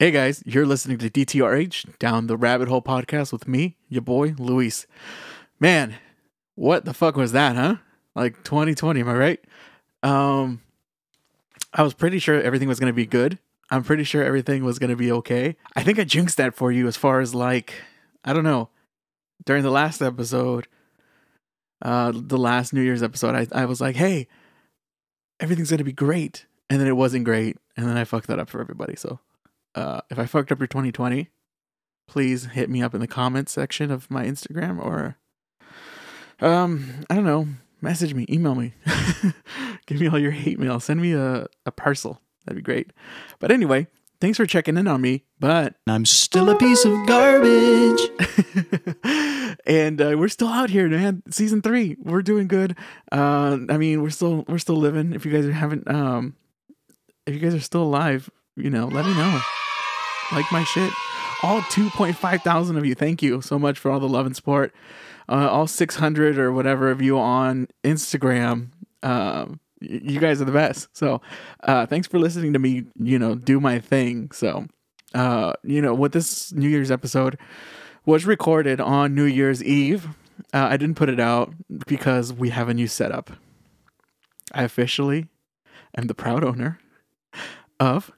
Hey guys, you're listening to DTRH Down the Rabbit Hole podcast with me, your boy Luis. Man, what the fuck was that, huh? Like 2020, am I right? Um I was pretty sure everything was going to be good. I'm pretty sure everything was going to be okay. I think I jinxed that for you as far as like I don't know. During the last episode, uh the last New Year's episode, I I was like, "Hey, everything's going to be great." And then it wasn't great, and then I fucked that up for everybody. So, uh, if I fucked up your 2020, please hit me up in the comments section of my Instagram or, um, I don't know, message me, email me, give me all your hate mail, send me a, a parcel. That'd be great. But anyway, thanks for checking in on me. But I'm still a piece of garbage. and uh, we're still out here, man. Season three, we're doing good. Uh, I mean, we're still we're still living. If you guys haven't, um, if you guys are still alive, you know, let me know. Like my shit. All 2.5 thousand of you, thank you so much for all the love and support. Uh, all 600 or whatever of you on Instagram. Um, you guys are the best. So, uh, thanks for listening to me, you know, do my thing. So, uh, you know, with this New Year's episode was recorded on New Year's Eve. Uh, I didn't put it out because we have a new setup. I officially am the proud owner of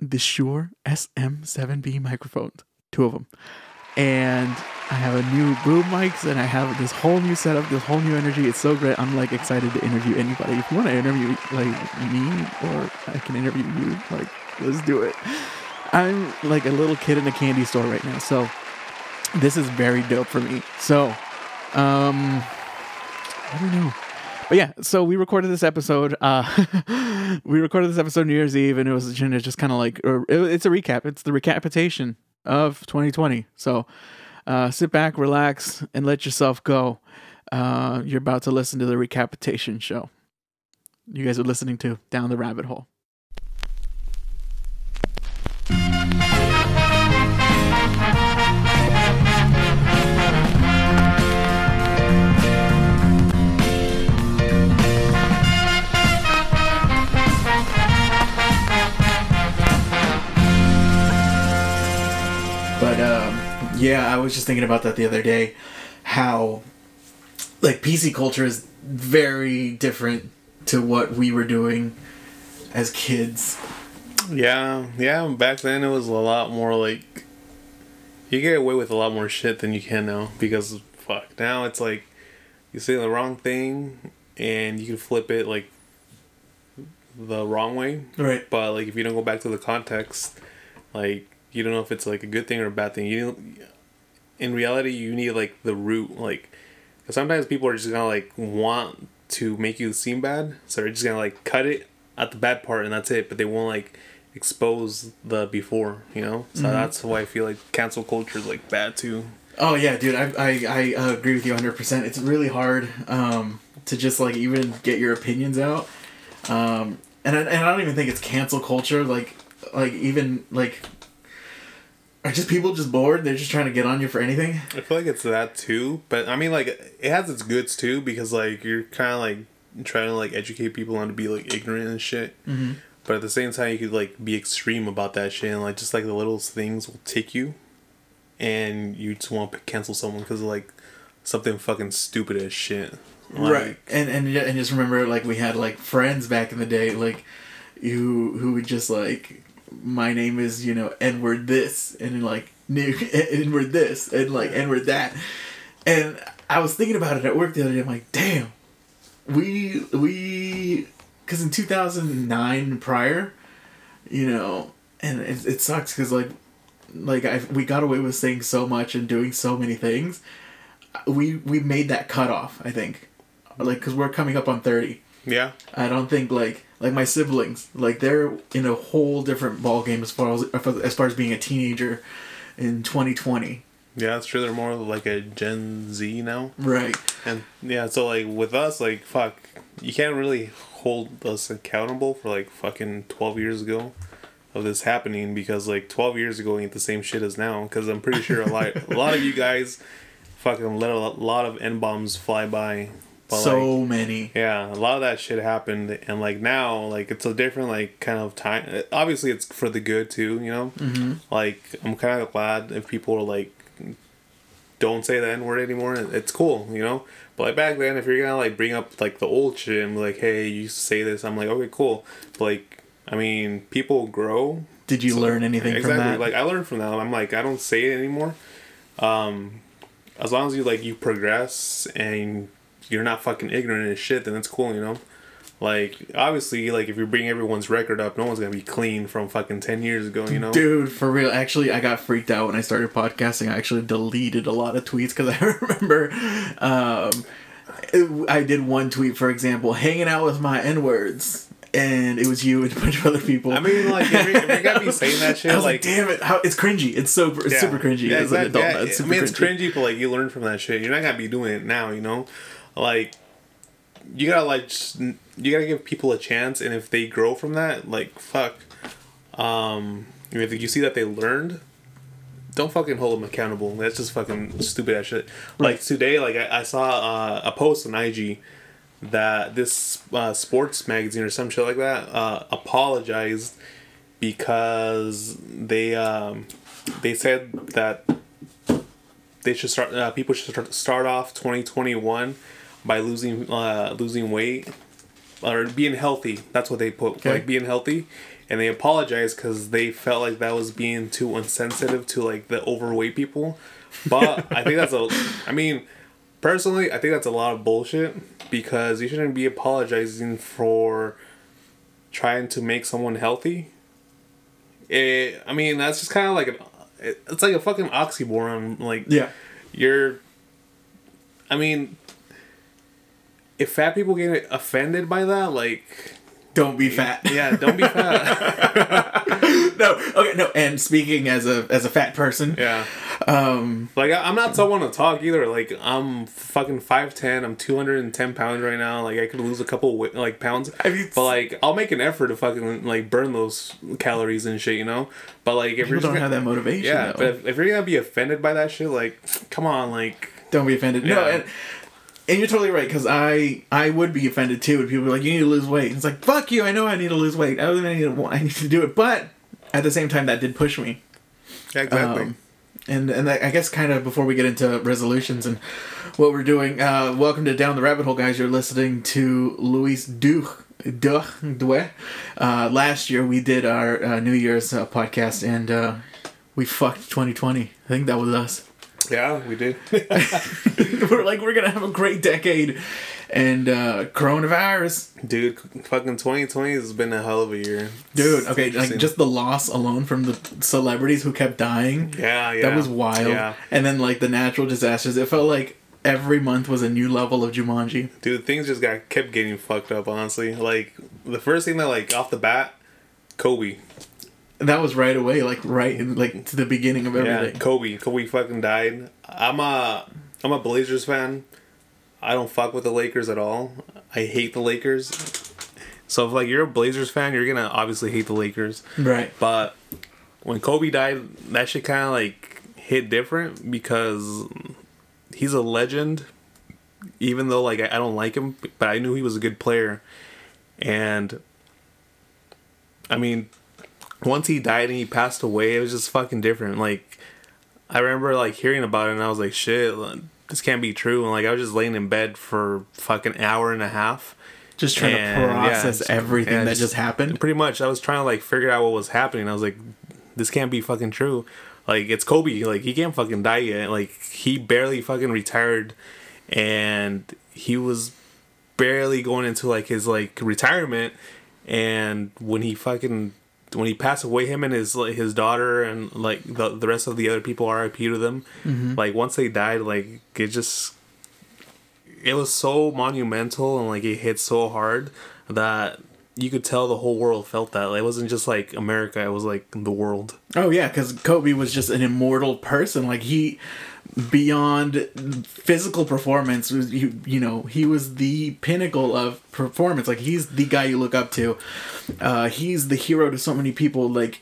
the Shure SM7B microphones, two of them. And I have a new boom mics and I have this whole new setup, this whole new energy. It's so great. I'm like excited to interview anybody. If you want to interview like me or I can interview you, like let's do it. I'm like a little kid in a candy store right now. So this is very dope for me. So um I don't know. But yeah, so we recorded this episode. Uh, we recorded this episode New Year's Eve, and it was just kind of like it's a recap. It's the recapitation of 2020. So uh, sit back, relax, and let yourself go. Uh, you're about to listen to the recapitation show. You guys are listening to Down the Rabbit Hole. Yeah, I was just thinking about that the other day. How like PC culture is very different to what we were doing as kids. Yeah, yeah. Back then, it was a lot more like you get away with a lot more shit than you can now because fuck. Now it's like you say the wrong thing and you can flip it like the wrong way. Right. But like if you don't go back to the context, like you don't know if it's like a good thing or a bad thing. You in reality, you need like the root. Like 'cause sometimes people are just gonna like want to make you seem bad, so they're just gonna like cut it at the bad part and that's it. But they won't like expose the before. You know. So that's why I feel like cancel culture is like bad too. Oh yeah, dude, I I, I uh, agree with you 100%. It's really hard um, to just like even get your opinions out. Um, and I, and I don't even think it's cancel culture like like even like are just people just bored? They're just trying to get on you for anything? I feel like it's that too, but I mean, like it has its goods too because like you're kind of like trying to like educate people on to be like ignorant and shit. Mm-hmm. But at the same time, you could like be extreme about that shit and like just like the little things will take you, and you just want to cancel someone because of like something fucking stupid as shit. Like, And and yeah, and just remember like we had like friends back in the day like you who would just like my name is you know Edward this and like Nick Edward this and like Edward that. And I was thinking about it at work the other day. I'm like damn. We we because in 2009 prior you know and it, it sucks because like like I we got away with saying so much and doing so many things. We we made that cutoff I think. Like because we're coming up on 30 Yeah. I don't think like like my siblings like they're in a whole different ball game as far as as far as being a teenager in 2020 Yeah, it's true. They're more like a Gen Z now. right And yeah, so like with us, like fuck, you can't really hold us accountable for like fucking twelve years ago of this happening because like twelve years ago ain't the same shit as now. Because I'm pretty sure a lot, a lot of you guys, fucking let a lot of n bombs fly by But so like, many. yeah, a lot of that shit happened, and like now, like it's a different like kind of time. Obviously, it's for the good too, you know. Mm-hmm. Like I'm kind of glad if people are like don't say the n word anymore. It's cool, you know. But like back then, if you're gonna like bring up like the old shit and be like, hey, you say this, I'm like, okay, cool. But like, I mean, people grow. Did you learn anything exactly. from that? Like I learned from that. I'm like, I don't say it anymore. Um, as long as you like you progress and you're not fucking ignorant as shit, then it's cool, you know. Like obviously, like if you bring everyone's record up, no one's gonna be clean from fucking ten years ago, you know. Dude, for real. Actually, I got freaked out when I started podcasting. I actually deleted a lot of tweets because I remember um, I did one tweet, for example, hanging out with my N words. And it was you and a bunch of other people. I mean, like, if you're, gonna be saying that shit, I was like, like, damn it, how it's cringy. It's so it's yeah. super cringy Yeah, as an exactly. adult. Yeah. It's I mean, it's cringy. cringy, but like you learn from that shit. You're not gonna be doing it now, you know. Like, you gotta like, just, you gotta give people a chance, and if they grow from that, like, fuck. Um, if you see that they learned, don't fucking hold them accountable. That's just fucking stupid ass shit. Like today, like I, I saw uh, a post on IG that this uh, sports magazine or some shit like that uh, apologized because they um, they said that they should start uh, people should start, start off 2021 by losing uh, losing weight or being healthy that's what they put Okay. like being healthy and they apologized because they felt like that was being too insensitive to like the overweight people but i think that's a i mean personally i think that's a lot of bullshit because you shouldn't be apologizing for trying to make someone healthy it, i mean that's just kind of like an it's like a fucking oxymoron like Yeah. you're i mean if fat people get offended by that like Don't be fat. yeah don't be fat no. Okay. No. And speaking as a as a fat person, yeah um, like I, i'm not someone to talk either like i'm fucking 5'10 i'm 210 pounds right now like i could lose a couple like pounds I mean, but like i'll make an effort to fucking like burn those calories and shit you know but like if you're don't gonna- have that motivation. yeah though. but if, if you're gonna be offended by that shit like come on like Don't be offended. No, and and you're totally right because I I would be offended too. If people were like, "You need to lose weight." It's like, "Fuck you! I know I need to lose weight. I really need to. I need to do it." But at the same time, that did push me. exactly Um, and and I guess kind of before we get into resolutions and what we're doing, uh, welcome to Down the Rabbit Hole, guys. You're listening to Luis Duch. Duh, Due. Uh, last year we did our uh, New Year's uh, podcast and uh, we fucked 2020. I think that was us. Yeah we did. We're like we're gonna have a great decade. And uh coronavirus. Dude fucking 2020 has been a hell of a year. Dude okay like just the loss alone from the celebrities who kept dying yeah yeah. that was wild. Yeah. And then like the natural disasters it felt like every month was a new level of jumanji. Dude things just got kept getting fucked up honestly. Like the first thing that like off the bat kobe that was right away like right in like to the beginning of yeah everything. Kobe. Kobe fucking died. I'm a i'm a blazers fan. I don't fuck with the lakers at all. I hate the lakers. So if like you're a blazers fan you're gonna obviously hate the lakers. Right. But when Kobe died, that shit kind of like hit different because he's a legend. Even though like I I don't like him, but I knew he was a good player, and I mean, once he died and he passed away, it was just fucking different. Like I remember like hearing about it and I was like, shit, this can't be true. And like I was just laying in bed for fucking hour and a half. just trying And, to process just- everything that just- just happened Pretty much, I was trying to like figure out what was happening. I was like, this can't be fucking true. Like it's Kobe. Like he can't fucking die yet. Like he barely fucking retired, and he was barely going into like his like retirement. And when he fucking when he passed away, him and his like his daughter and like the the rest of the other people, R.I.P. to them. Mm-hmm. Like once they died, like it just it was so monumental and like it hit so hard that you could tell the whole world felt that. Like, it wasn't just like America; it was like the world. Oh yeah, because Kobe was just an immortal person. Like he, beyond physical performance, was you you know he was the pinnacle of performance. Like he's the guy you look up to. Uh, he's the hero to so many people. Like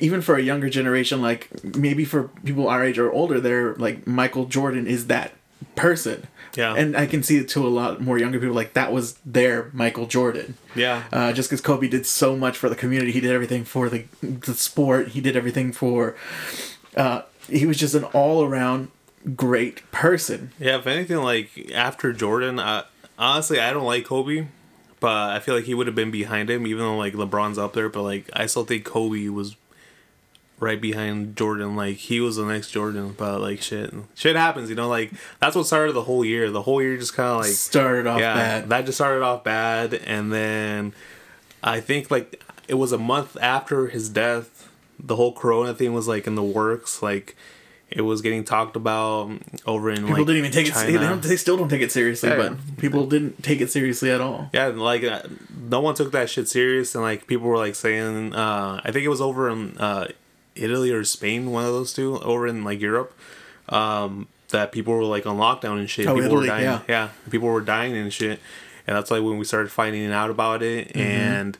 even for a younger generation, like maybe for people our age or older, they're like Michael Jordan is that person. Yeah. And I can see it to a lot more younger people. Like that was their Michael Jordan. Yeah. Uh, just because Kobe did so much for the community, he did everything for the the sport. He did everything for. Uh, he was just an all around great person. Yeah, if anything, like after Jordan, uh, honestly, I don't like Kobe, but I feel like he would have been behind him, even though like LeBron's up there. But like, I still think Kobe was right behind Jordan. Like he was the next Jordan, but like shit, shit happens. You know, like that's what started the whole year. The whole year just kind of like Started off yeah, bad. that just started off bad, and then I think like it was a month after his death. The whole Corona thing was like in the works, like. It was getting talked about over in like People like didn't even take it. They, don't, they still don't take it seriously, Yeah, but people didn't take it seriously at all. Yeah, like uh, no one took that shit serious, and like people were like saying, uh, I think it was over in uh, Italy or Spain, one of those two, over in like Europe, um, that people were like on lockdown and shit. Oh, people were dying. yeah. yeah, people were dying and shit, and that's like when we started finding out about it. Mm-hmm. And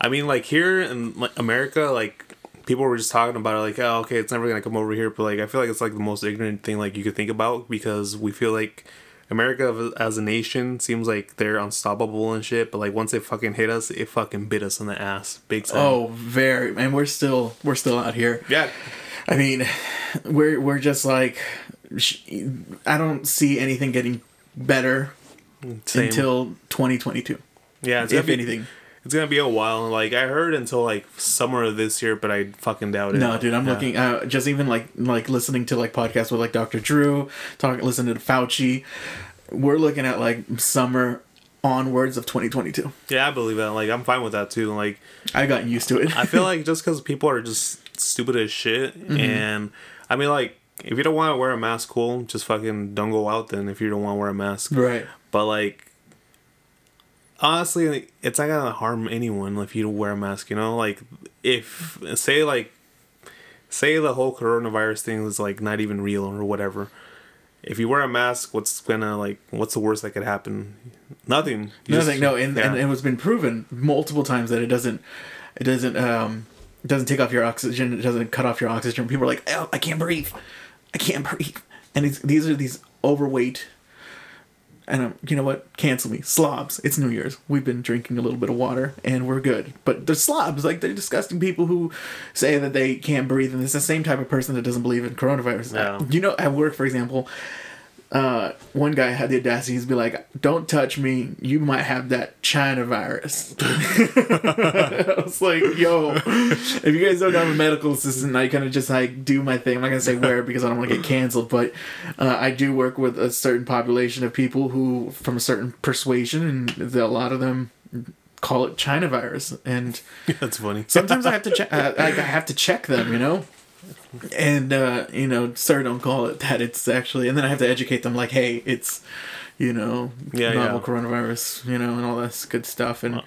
I mean, like here in like, America, like people were just talking about it, like, oh, okay, it's never gonna come over here. But like, I feel like it's like the most ignorant thing like you could think about because we feel like America as a nation seems like they're unstoppable and shit. But like once it fucking hit us, it fucking bit us in the ass, big time. Oh, very. And we're still we're still out here. yeah, I mean, we're we're just like I don't see anything getting better same. until 2022. yeah, it's if anything. It's gonna be a while. Like I heard until like summer of this year, but I fucking doubt it. No, dude, I'm Yeah. looking. Uh, just even like like listening to like podcasts with like Dr. Drew, talking, listening to Fauci. We're looking at like summer onwards of 2022. Yeah, I believe that. Like I'm fine with that too. Like I got used to it. I feel like just because people are just stupid as shit, Mm-hmm. and I mean, like, if you don't want to wear a mask, cool, just fucking don't go out then if you don't want to wear a mask. right. But, like, honestly, it's not gonna harm anyone if you don't wear a mask, you know? Like, if, say, like, say the whole coronavirus thing is, like, not even real or whatever. If you wear a mask, what's gonna, like, what's the worst that could happen? Nothing. You Nothing. just- no, and, and it was been proven multiple times that it doesn't, it doesn't, um, it doesn't take off your oxygen. It doesn't cut off your oxygen. People are like, oh, I can't breathe. I can't breathe. And it's, these are these overweight. And um, you know what? Cancel me. Slobs. It's New Year's. We've been drinking a little bit of water and we're good. But they're slobs. Like they're disgusting people who say that they can't breathe. And it's the same type of person that doesn't believe in coronavirus. Yeah. You know, at work, for example, uh, one guy had the audacity to be like, "Don't touch me. You might have that China virus." I was like, "Yo, if you guys don't know, I'm a medical assistant. I kind of just like do my thing. I'm not gonna say where because I don't want to get canceled, but uh, I do work with a certain population of people who, from a certain persuasion, and the, a lot of them call it China virus, and That's funny. sometimes I have to check. I I have to check them, you know. And uh, you know, sir, don't call it that. It's actually, and then I have to educate them, like, hey, it's, you know, Yeah, novel yeah. coronavirus, you know, and all this good stuff, and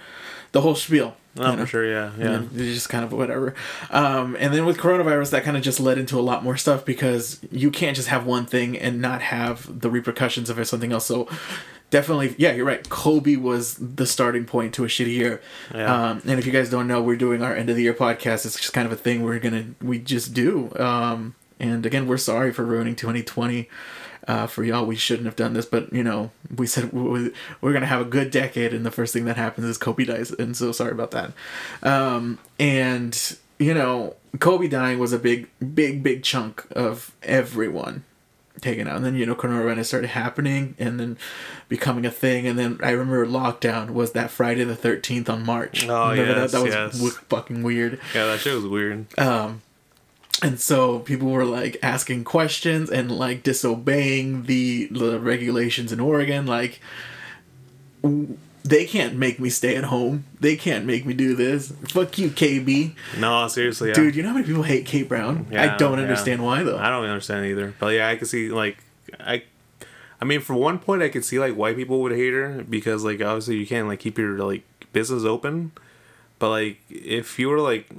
the whole spiel. Oh, you know? for sure, yeah, yeah. And just kind of whatever. Um, and then with coronavirus, that kind of just led into a lot more stuff because you can't just have one thing and not have the repercussions of it, something else. So definitely, yeah, you're right. Kobe was the starting point to a shitty year. Yeah. Um, and if you guys don't know, we're doing our end of the year podcast. It's just kind of a thing we're gonna we just do. Um, and again, we're sorry for ruining 2020. Uh, for y'all, we shouldn't have done this, but you know, we said we- we're gonna have a good decade, and the first thing that happens is Kobe dies, and so sorry about that. Um, and you know, Kobe dying was a big, big, big chunk of everyone taken out. And then you know, coronavirus started happening, and then becoming a thing. And then I remember lockdown was that Friday the thirteenth on March. Oh, yes, that? That was yes. w- fucking weird. Yeah, that shit was weird. Um, and so people were like asking questions and like disobeying the, the regulations in Oregon. Like, w- they can't make me stay at home. They can't make me do this. Fuck you, KB. No, seriously, yeah. Dude, you know how many people hate Kate Brown? I don't yeah. understand why though. I don't understand either. But yeah, I can see like I I mean for one point I could see like white people would hate her because like obviously you can't like keep your like business open. But like if you were like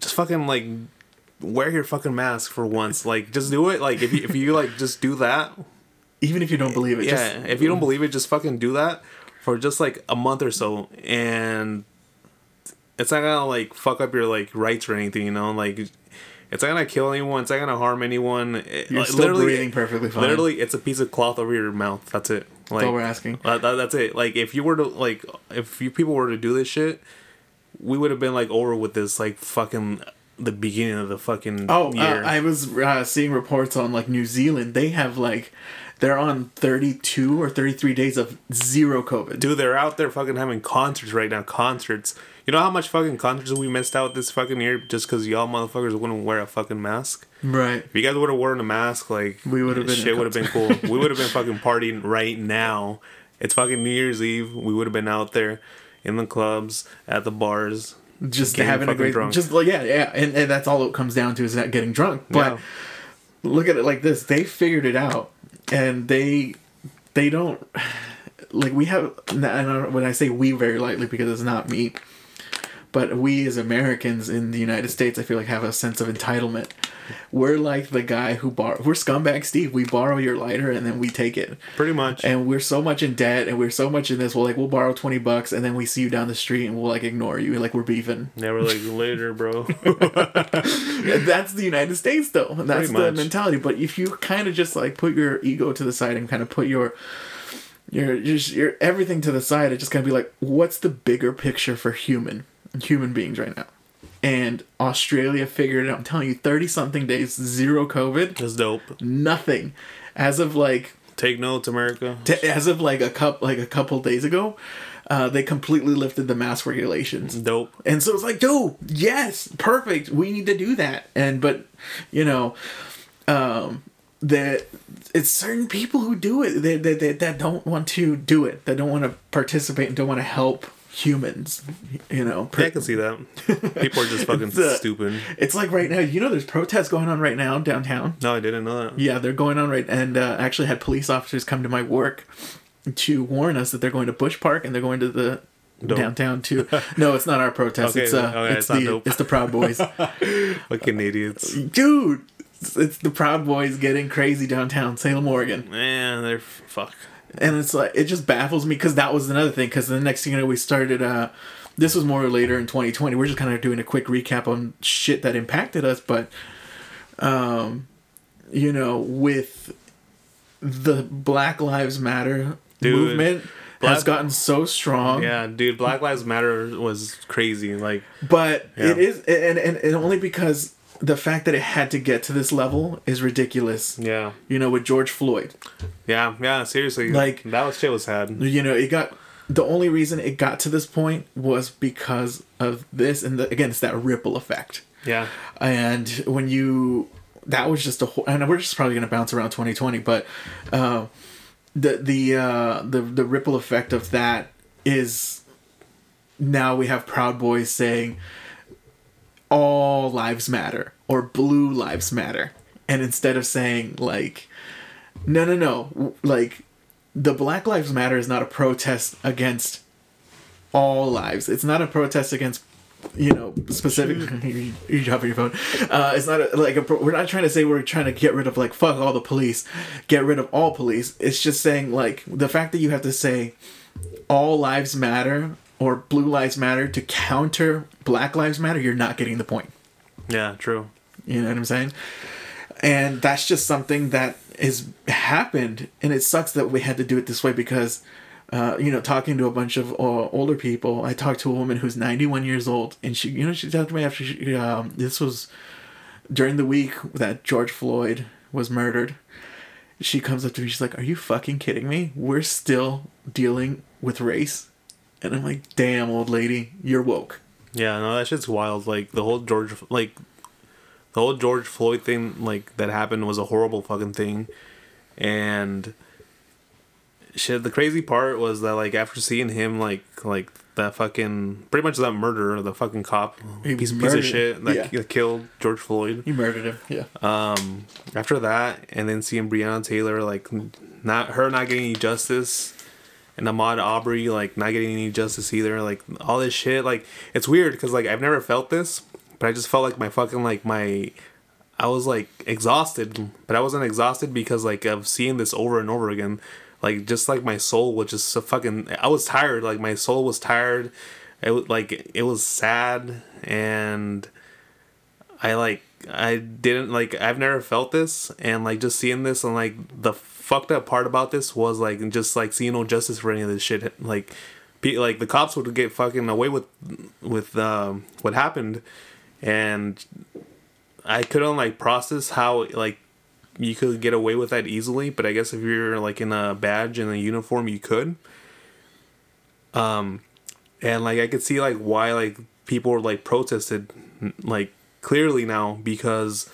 just fucking like wear your fucking mask for once. Like just do it. Like if you if you like just do that. Even if you don't believe it, yeah. just if you don't believe it, just fucking do that for just like a month or so and it's not gonna like fuck up your like rights or anything, you know, like It's not gonna kill anyone. It's not gonna harm anyone. It- You're like, still breathing perfectly fine. Literally, it's a piece of cloth over your mouth. That's it. Like That's all we're asking. that- that- that's it. Like if you were to like if you people were to do this shit, we would have been like over with this like fucking the beginning of the fucking Oh, year. uh, I was uh, seeing reports on like New Zealand. They have like they're on 32 or 33 days of zero COVID. Dude, they're out there fucking having concerts right now. Concerts. You know how much fucking concerts we missed out this fucking year just because y'all motherfuckers wouldn't wear a fucking mask? Right. If you guys would have worn a mask, like We would've been shit would have been cool. we would have been fucking partying right now. It's fucking New Year's Eve. We would have been out there in the clubs, at the bars. Just having a great, drunk. just like yeah, yeah, and, and that's all it comes down to is that getting drunk. But Yeah. look at it like this: they figured it out, and they they don't like we have. And when I say we very lightly because it's not me, but we as Americans in the United States, I feel like have a sense of entitlement. We're like the guy who borrow. We're scumbag Steve. We borrow your lighter and then we take it. Pretty much. And we're so much in debt and we're so much in this. We'll like we'll borrow twenty bucks and then we see you down the street and we'll like ignore you like we're beefing. Never like later, bro. That's the United States though. That's Pretty the much. mentality. But if you kind of just like put your ego to the side and kind of put your your just your everything to the side, it's just gonna be like, what's the bigger picture for human human beings right now? And Australia figured it out. I'm telling you, thirty something days, zero COVID, That's dope. nothing. As of like Take notes, America. t- as of like a cup like a couple days ago, uh, they completely lifted the mask regulations. Dope. And so it's like, dude, yes, perfect. We need to do that. And but, you know, um, that it's certain people who do it that, that, that, that don't want to do it, that don't want to participate and don't want to help humans. You know, Yeah, I can see that. People are just fucking stupid. it's like right now. You know, there's protests going on right now downtown. No, I didn't know that. Yeah, they're going on right, and uh, I actually had police officers come to my work to warn us that they're going to Bush Park and they're going to the Dope. downtown too. No, it's not our protest. Okay, it's uh, okay, it's, it's not the it's the Proud Boys, Fucking idiots. dude. It's, it's the Proud Boys getting crazy downtown Salem, Oregon, Man, they're fuck. And it's like it just baffles me because that was another thing. Because the next thing you know, we started. uh This was more later in 2020. We're just kind of doing a quick recap on shit that impacted us, but um, you know, with the Black Lives Matter Dude, movement has gotten so strong. Yeah, dude, Black Lives Matter was crazy. Like, But Yeah. it is, and, and and only because the fact that it had to get to this level is ridiculous. yeah, You know, with George Floyd, yeah, yeah. Seriously, Like- that was shit was sad. you know, it got the only reason it got to this point was because of this, and the, again, it's that ripple effect. Yeah, and when you that was just a whole and we're just probably going to bounce around 2020 but uh the the uh the the ripple effect of that is now we have proud boys saying all lives matter or blue lives matter. And instead of saying like no no no like the black lives matter is not a protest against all lives. It's not a protest against you know specific you, drop your phone. Uh it's not a, like a, we're not trying to say we're trying to get rid of like fuck all the police get rid of all police. It's just saying like the fact that you have to say all lives matter or blue lives matter to counter black lives matter you're not getting the point yeah, true. you know what I'm saying? And that's just something that has happened, and it sucks that we had to do it this way because, uh, you know, talking to a bunch of uh, older people, I talked to a woman who's 91 years old, and she, you know, she talked to me after she, um, this was during the week that George Floyd was murdered. She comes up to me, she's like, "Are you fucking kidding me? We're still dealing with race." And I'm like, "Damn, old lady, you're woke." Yeah, no, that shit's wild. Like the whole George, like the whole George Floyd thing, like that happened was a horrible fucking thing, and shit. The crazy part was that like after seeing him, like like that fucking pretty much that murderer, the fucking cop, He piece, piece of shit that yeah. killed George Floyd. You murdered him. Yeah. Um, after that, and then seeing Breonna Taylor, like not her not getting any justice, and Ahmaud Arbery like not getting any justice either. Like all this shit, like it's weird because like I've never felt this, but I just felt like my fucking like my. I was like exhausted, but I wasn't exhausted because like of seeing this over and over again. Like just like my soul was just so fucking. I was tired. Like my soul was tired. It was like it was sad and I like I didn't like I've never felt this and like just seeing this and like the fucked up part about this was like just like seeing no justice for any of this shit like pe- like the cops would get fucking away with with um, what happened and I couldn't like process how like you could get away with that easily but I guess if you're like in a badge and a uniform you could. Um and like I could see like why like people were like protested like clearly now because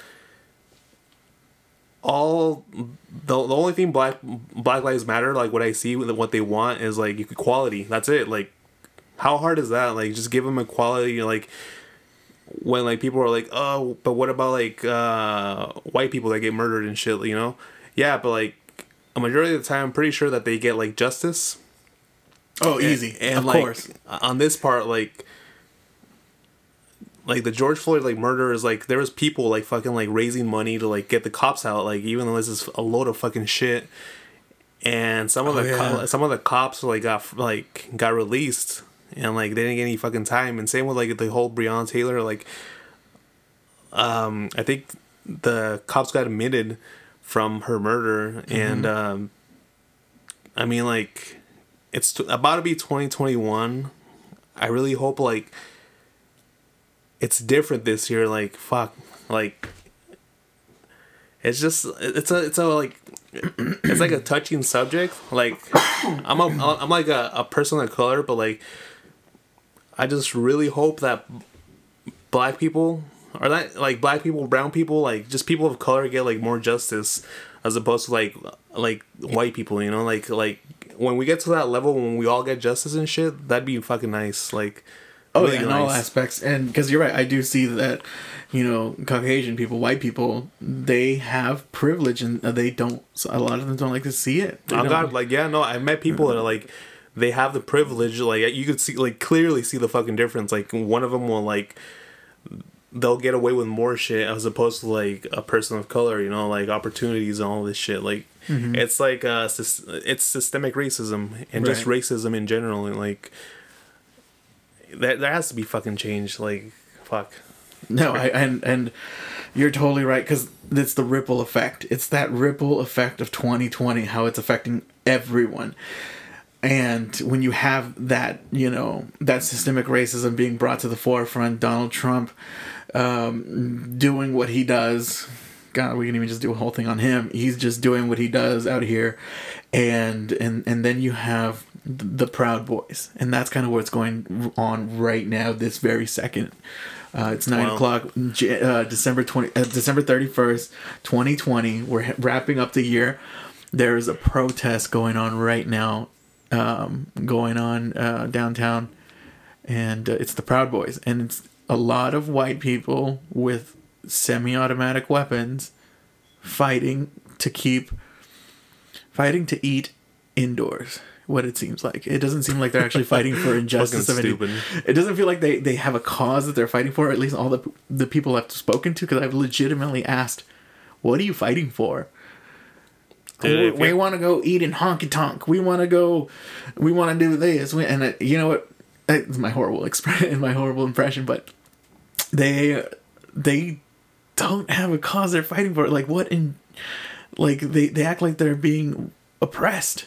all the, the only thing black black lives matter like what i see with what they want is like equality. That's it. Like how hard is that? Like just give them equality. Like when like people are like oh but what about like uh white people that get murdered and shit you know? Yeah but like a majority of the time i'm pretty sure that they get like justice. Oh, easy. and of like course. on this part like like the George Floyd like murder is like there was people like fucking like raising money to like get the cops out like even though this is a load of fucking shit. And some of Oh, the co- some of the cops like got like got released. And like they didn't get any fucking time. And same with like the whole Breonna Taylor like um I think the cops got admitted from her murder. And um I mean like it's t- about to be 2021 I really hope like it's different this year like fuck like it's just it's a it's a like it's like a touching subject like i'm a i'm like a, a person of color but like i just really hope that black people or that like black people brown people like just people of color get like more justice as opposed to like like white people you know? Like like when we get to that level when we all get justice and shit that'd be fucking nice like Oh really yeah, in all aspects, and because you're right, I do see that, you know, Caucasian people, white people, they have privilege, and they don't. A lot of them don't like to see it. They Oh don't- like yeah, no, I met people that are like they have the privilege, like you could see like clearly see the fucking difference. Like one of them will like they'll get away with more shit as opposed to like a person of color, you know, like opportunities and all this shit. Like it's like uh it's systemic racism and just racism in general and like that there has to be fucking changed. Like fuck. No, I and and you're totally right because it's the ripple effect. It's that ripple effect of 2020, how it's affecting everyone. And when you have that, you know, that systemic racism being brought to the forefront, Donald Trump um, doing what he does. God, we can even just do a whole thing on him. He's just doing what he does out here, and and and then you have the Proud Boys, and that's kind of what's going on right now, this very second. Uh, it's nine Wow. o'clock, uh, December twenty, uh, December thirty first, twenty twenty. We're wrapping up the year. There is a protest going on right now, um, going on uh, downtown, and uh, it's the Proud Boys, and it's a lot of white people with semi-automatic weapons fighting to keep fighting to eat indoors what it seems like it doesn't seem like they're actually fighting for injustice of any it doesn't feel like they, they have a cause that they're fighting for at least all the the people i've spoken to because i've legitimately asked what are you fighting for Dude, we, we want to go eat in honky tonk. We want to go. We want to do this. We, and it, you know what? It's my horrible expression, my horrible impression, but they they don't have a cause they're fighting for. Like what in like they they act like they're being oppressed.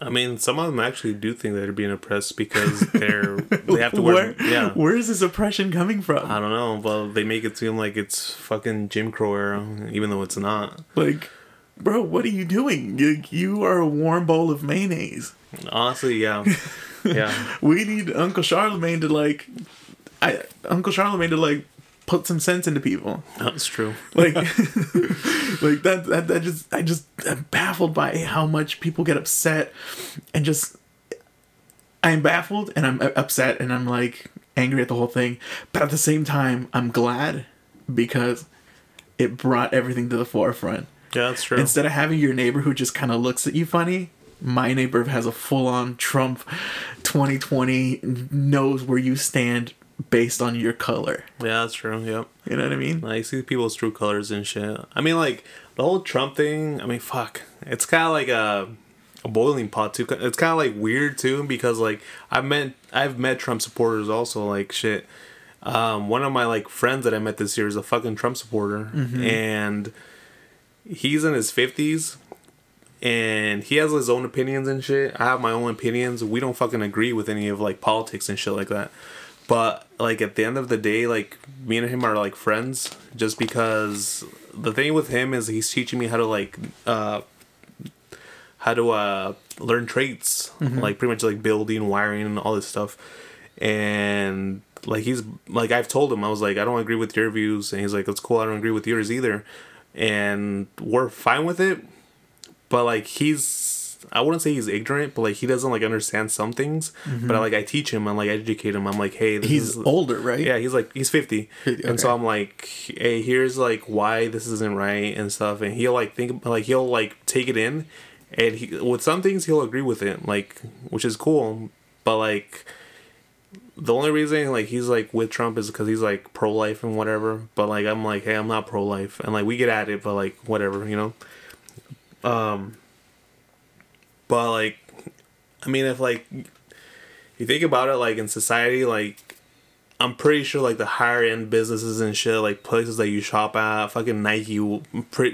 I mean, some of them actually do think that they're being oppressed because they're they have to wear Where, yeah. where is this oppression coming from? I don't know. Well, they make it seem like it's fucking Jim Crow era, even though it's not. Like, bro, what are you doing? You, you are a warm bowl of mayonnaise. Honestly, yeah, yeah. We need Uncle Charlamagne to like, I Uncle Charlamagne to like put some sense into people. That's true. Like, like that, that that just I just I'm baffled by how much people get upset and just I'm baffled and I'm uh, upset and I'm like angry at the whole thing, but at the same time I'm glad because it brought everything to the forefront. Yeah, that's true. Instead of having your neighbor who just kind of looks at you funny, my neighbor has a full on Trump 2020 knows where you stand based on your color. yeah, that's true. Yep. You know what I mean? Like, see people's true colors and shit. I mean, like the whole Trump thing. I mean, fuck. It's kind of like a, a boiling pot too. It's kind of like weird too because like I've met I've met Trump supporters also. Like shit. um, one of my like friends that I met this year is a fucking Trump supporter, and he's in his fifties, and he has his own opinions and shit. I have my own opinions. We don't fucking agree with any of like politics and shit like that. But like at the end of the day, like me and him are like friends, just because the thing with him is he's teaching me how to like uh how to uh learn traits like pretty much like building wiring and all this stuff. And like he's like i've told him i was like i don't agree with your views. And he's like it's cool i don't agree with yours either. And we're fine with it but like he's i wouldn't say he's ignorant but like he doesn't like understand some things but I, like i teach him and like educate him i'm like hey this He's is older, right? yeah, he's like he's fifty, 50, and so. I'm like, hey, here's like why this isn't right and stuff, and he'll like think like he'll like take it in, and he with some things he'll agree with it, like which is cool, but like the only reason like he's like with Trump is because he's like pro life and whatever, but like I'm like, hey, I'm not pro life, and like we get at it, but like whatever, you know. Um. But like, I mean, if like you think about it, like in society, like I'm pretty sure like the higher end businesses and shit, like places that you shop at, fucking Nike,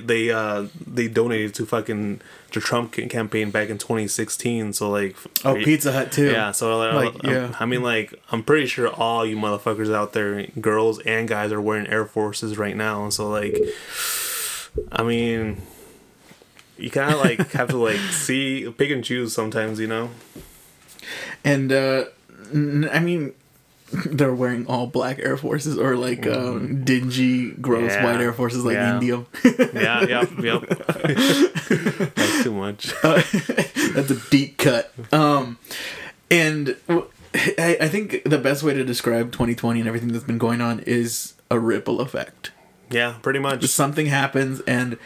they uh they donated to fucking the Trump campaign back in 2016. So like, Oh, you- Pizza Hut too. yeah. So like, Like, yeah. I mean, like I'm pretty sure all you motherfuckers out there, girls and guys, are wearing Air Forces right now. And so like, I mean. You kind of like have to like see pick and choose sometimes, you know. And uh n- I mean they're wearing all black Air Forces or like um, dingy, gross Mm-hmm. Yeah. white Air Forces like Yeah. India. Yeah, yep, yep. That's too much. Uh, that's a deep cut. Um, and I, I think the best way to describe 2020 and everything that's been going on is a ripple effect. Yeah, pretty much. Something happens and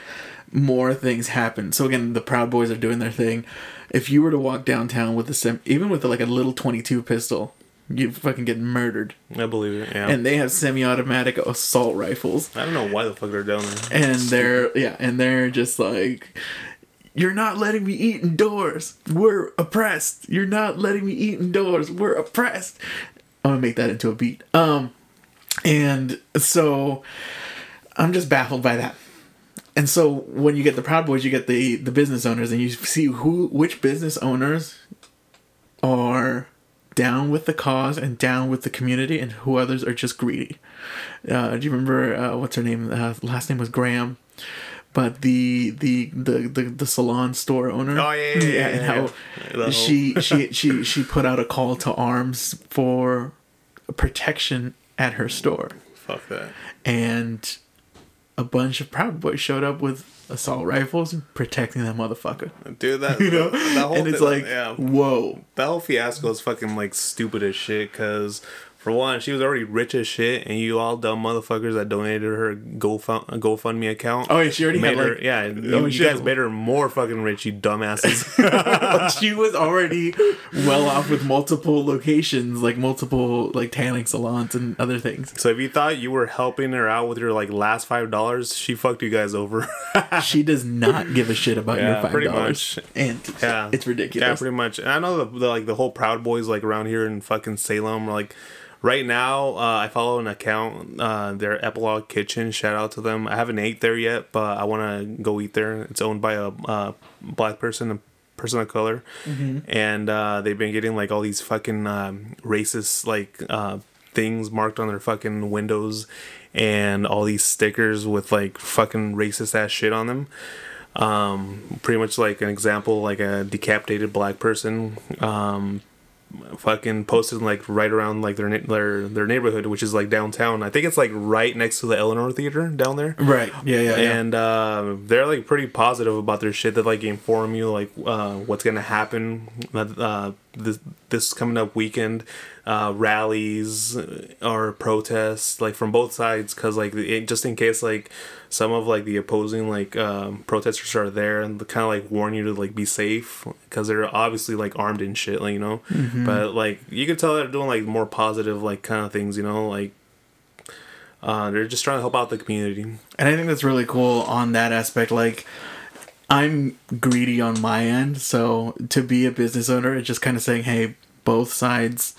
more things happen. So again, the Proud Boys are doing their thing. If you were to walk downtown with a sem- even with like a little 22 pistol, you'd fucking get murdered. I believe it. Yeah. And they have semi-automatic assault rifles. I don't know why the fuck they're down there. and they're yeah and they're just like you're not letting me eat indoors we're oppressed you're not letting me eat indoors we're oppressed i'm gonna make that into a beat um and so i'm just baffled by that and so when you get the proud boys you get the the business owners and you see who which business owners are down with the cause and down with the community and who others are just greedy uh, do you remember uh, what's her name? Uh, last name was Graham, but the the the the, the salon store owner. Oh, yeah, yeah, yeah, and how whole- she she she she put out a call to arms for protection at her store, Fuck that. and a bunch of Proud Boys showed up with assault rifles protecting that motherfucker. Dude, that, You know, that whole and it's thing- like, yeah, whoa. that whole fiasco is fucking like stupid as shit. Cause for one, she was already rich as shit, and you all dumb motherfuckers that donated her GoFund GoFundMe account. Oh, yeah, she already made had, her. like- yeah, you, Oh, you shit. guys made her more fucking rich, you dumbasses. she was already well off with multiple locations, like multiple like tanning salons and other things. so if you thought you were helping her out with your like last five dollars, she fucked you guys over. she does not give a shit about Yeah, your five pretty dollars, much. and Yeah, it's ridiculous. Yeah, pretty much. And I know the, the like the whole Proud Boys like around here in fucking Salem. Like right now, uh, I follow an account. Uh, their Epilogue Kitchen. Shout out to them. I haven't ate there yet, but I want to go eat there. It's owned by a uh, black person, a person of color, and uh, they've been getting like all these fucking um, racist like uh, things marked on their fucking windows, and all these stickers with like fucking racist ass shit on them um pretty much like an example like a decapitated black person um fucking posted like right around like their na- their their neighborhood which is like downtown i think it's like right next to the Elsinore theater down there right? Yeah, yeah, yeah. and uh, they're like pretty positive about their shit. They like inform you like uh, what's gonna happen uh, this this coming up weekend, uh, rallies or protests like from both sides. Cause like it, just in case like some of like the opposing like um, protesters are there and kind of like warn you to like be safe because they're obviously like armed and shit. Like you know, but like you can tell they're doing like more positive like kind of things. You know, like. Uh, they're just trying to help out the community. And I think that's really cool on that aspect. Like, I'm greedy on my end, so to be a business owner, it's just kind of saying, hey, both sides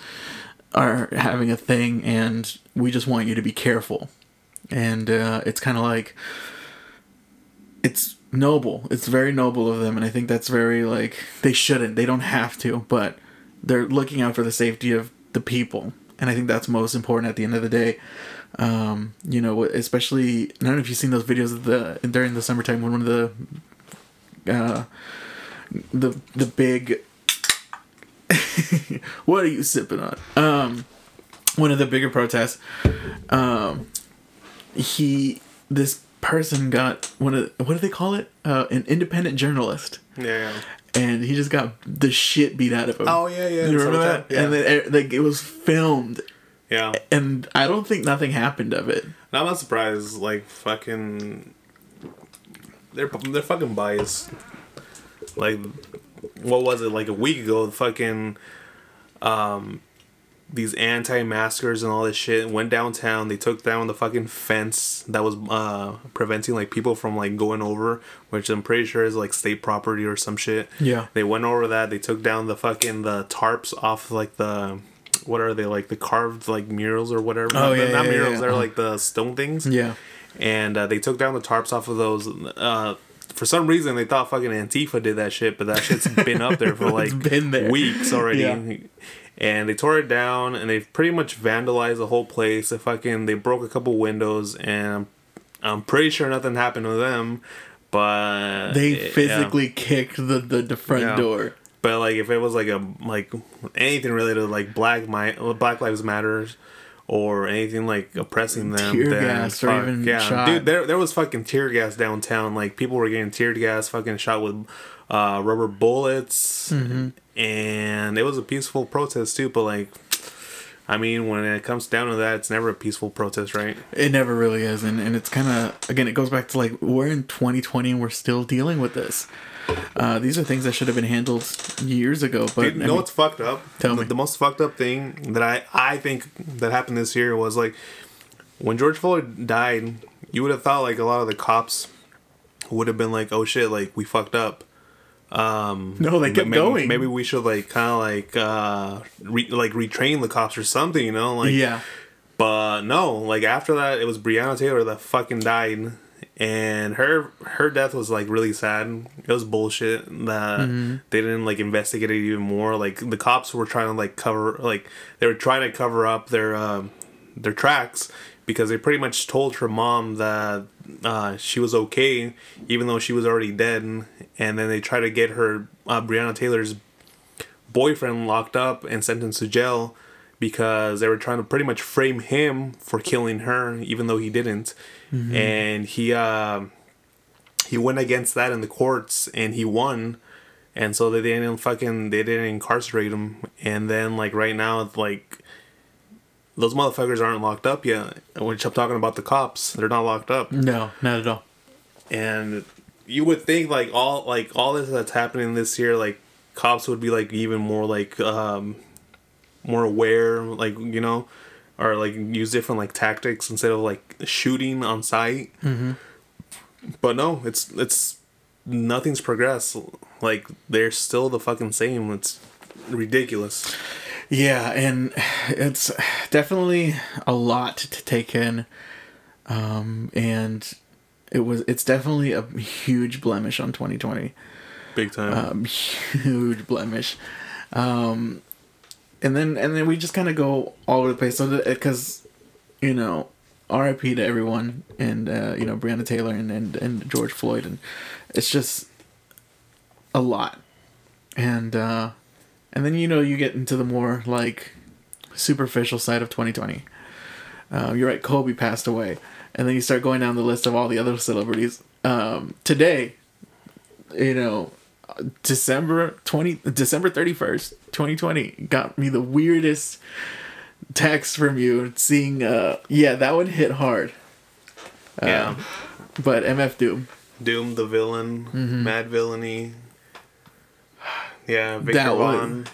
are having a thing, and we just want you to be careful. And uh, it's kind of like it's noble. It's very noble of them, and I think that's very like they shouldn't. They don't have to, but they're looking out for the safety of the people, and I think that's most important at the end of the day. Um, you know, especially I don't know if you've seen those videos of the during the summertime when one of the uh, the the big what are you sipping on? Um, one of the bigger protests. Um, he this person got one of what do they call it? Uh, an independent journalist, Yeah. and he just got the shit beat out of him. Oh yeah, yeah. you remember that? Yeah. And then eh, like it was filmed, yeah. and I don't think nothing happened of it. No, I'm not surprised. Like fucking, they're they're fucking biased. Like, what was it? Like a week ago, the fucking, um, these anti-maskers and all this shit went downtown. They took down the fucking fence that was uh preventing like people from like going over, which I'm pretty sure is like state property or some shit. Yeah. They went over that. They took down the fucking the tarps off like the. What are they like the carved like murals or whatever? Oh, Not- yeah, not yeah, murals. yeah. They're like the stone things Yeah, and uh, they took down the tarps off of those. Uh, for some reason, they thought fucking Antifa did that shit, but that shit's been up there for like been there. weeks already. Yeah. And they tore it down, and they've pretty much vandalized the whole place. They fucking they broke a couple windows, and I'm pretty sure nothing happened to them. But they yeah. physically kicked the, the the front Yeah. door. But like, if it was like a like anything related to like Black Mi- Black Lives Matters or anything like oppressing them, Tear gas or even yeah, shot. dude, there there was fucking tear gas downtown. Like people were getting tear gas, fucking shot with uh, rubber bullets, Mm-hmm. and it was a peaceful protest too. But like. I mean, when it comes down to that, it's never a peaceful protest, right? It never really is, and, and it's kind of again, it goes back to like we're in 2020 and we're still dealing with this. Uh, these are things that should have been handled years ago, but Dude, you I know mean, what's fucked up? Tell the, me. the most fucked up thing that I I think that happened this year was like when George Floyd died. You would have thought like a lot of the cops would have been like, "Oh shit, like we fucked up." Um, No, they kept maybe, going. Maybe we should like kind of like uh re- like retrain the cops or something, you know? Like yeah, but no, like after that, it was Breonna Taylor that fucking died, and her her death was like really sad. It was bullshit that they didn't like investigate it even more. Like the cops were trying to like cover like they were trying to cover up their um, their tracks because they pretty much told her mom that uh, she was okay even though she was already dead, and then they tried to get her uh, Breonna Taylor's boyfriend locked up and sentenced to jail because they were trying to pretty much frame him for killing her even though he didn't and he uh, he went against that in the courts and he won. And so they didn't fucking they didn't incarcerate him. And then like right now it's like those motherfuckers aren't locked up yet. Which i'm talking about the cops. They're not locked up. No, not at all. and you would think like all like all this that's happening this year like cops would be like even more like um more aware like you know or like use different like tactics instead of like shooting on site Mm-hmm. but no it's it's nothing's progressed like they're still the fucking same it's ridiculous Yeah, and it's definitely a lot to take in, um, and it was it's definitely a huge blemish on 2020. big time um, huge blemish. Um, and then and then we just kind of go all over the place. So because you know, R.I.P. to everyone, and uh, you know Breonna Taylor and, and and George Floyd, and it's just a lot. And uh, and then you know you get into the more like superficial side of 2020. Uh, you're right, Kobe passed away, and then you start going down the list of all the other celebrities. Um, today, you know, December twenty December thirty first, twenty twenty, got me the weirdest text from you seeing. Uh, yeah, that one hit hard. Uh, yeah But MF Doom, doom the villain mm-hmm. Madvillainy yeah victor That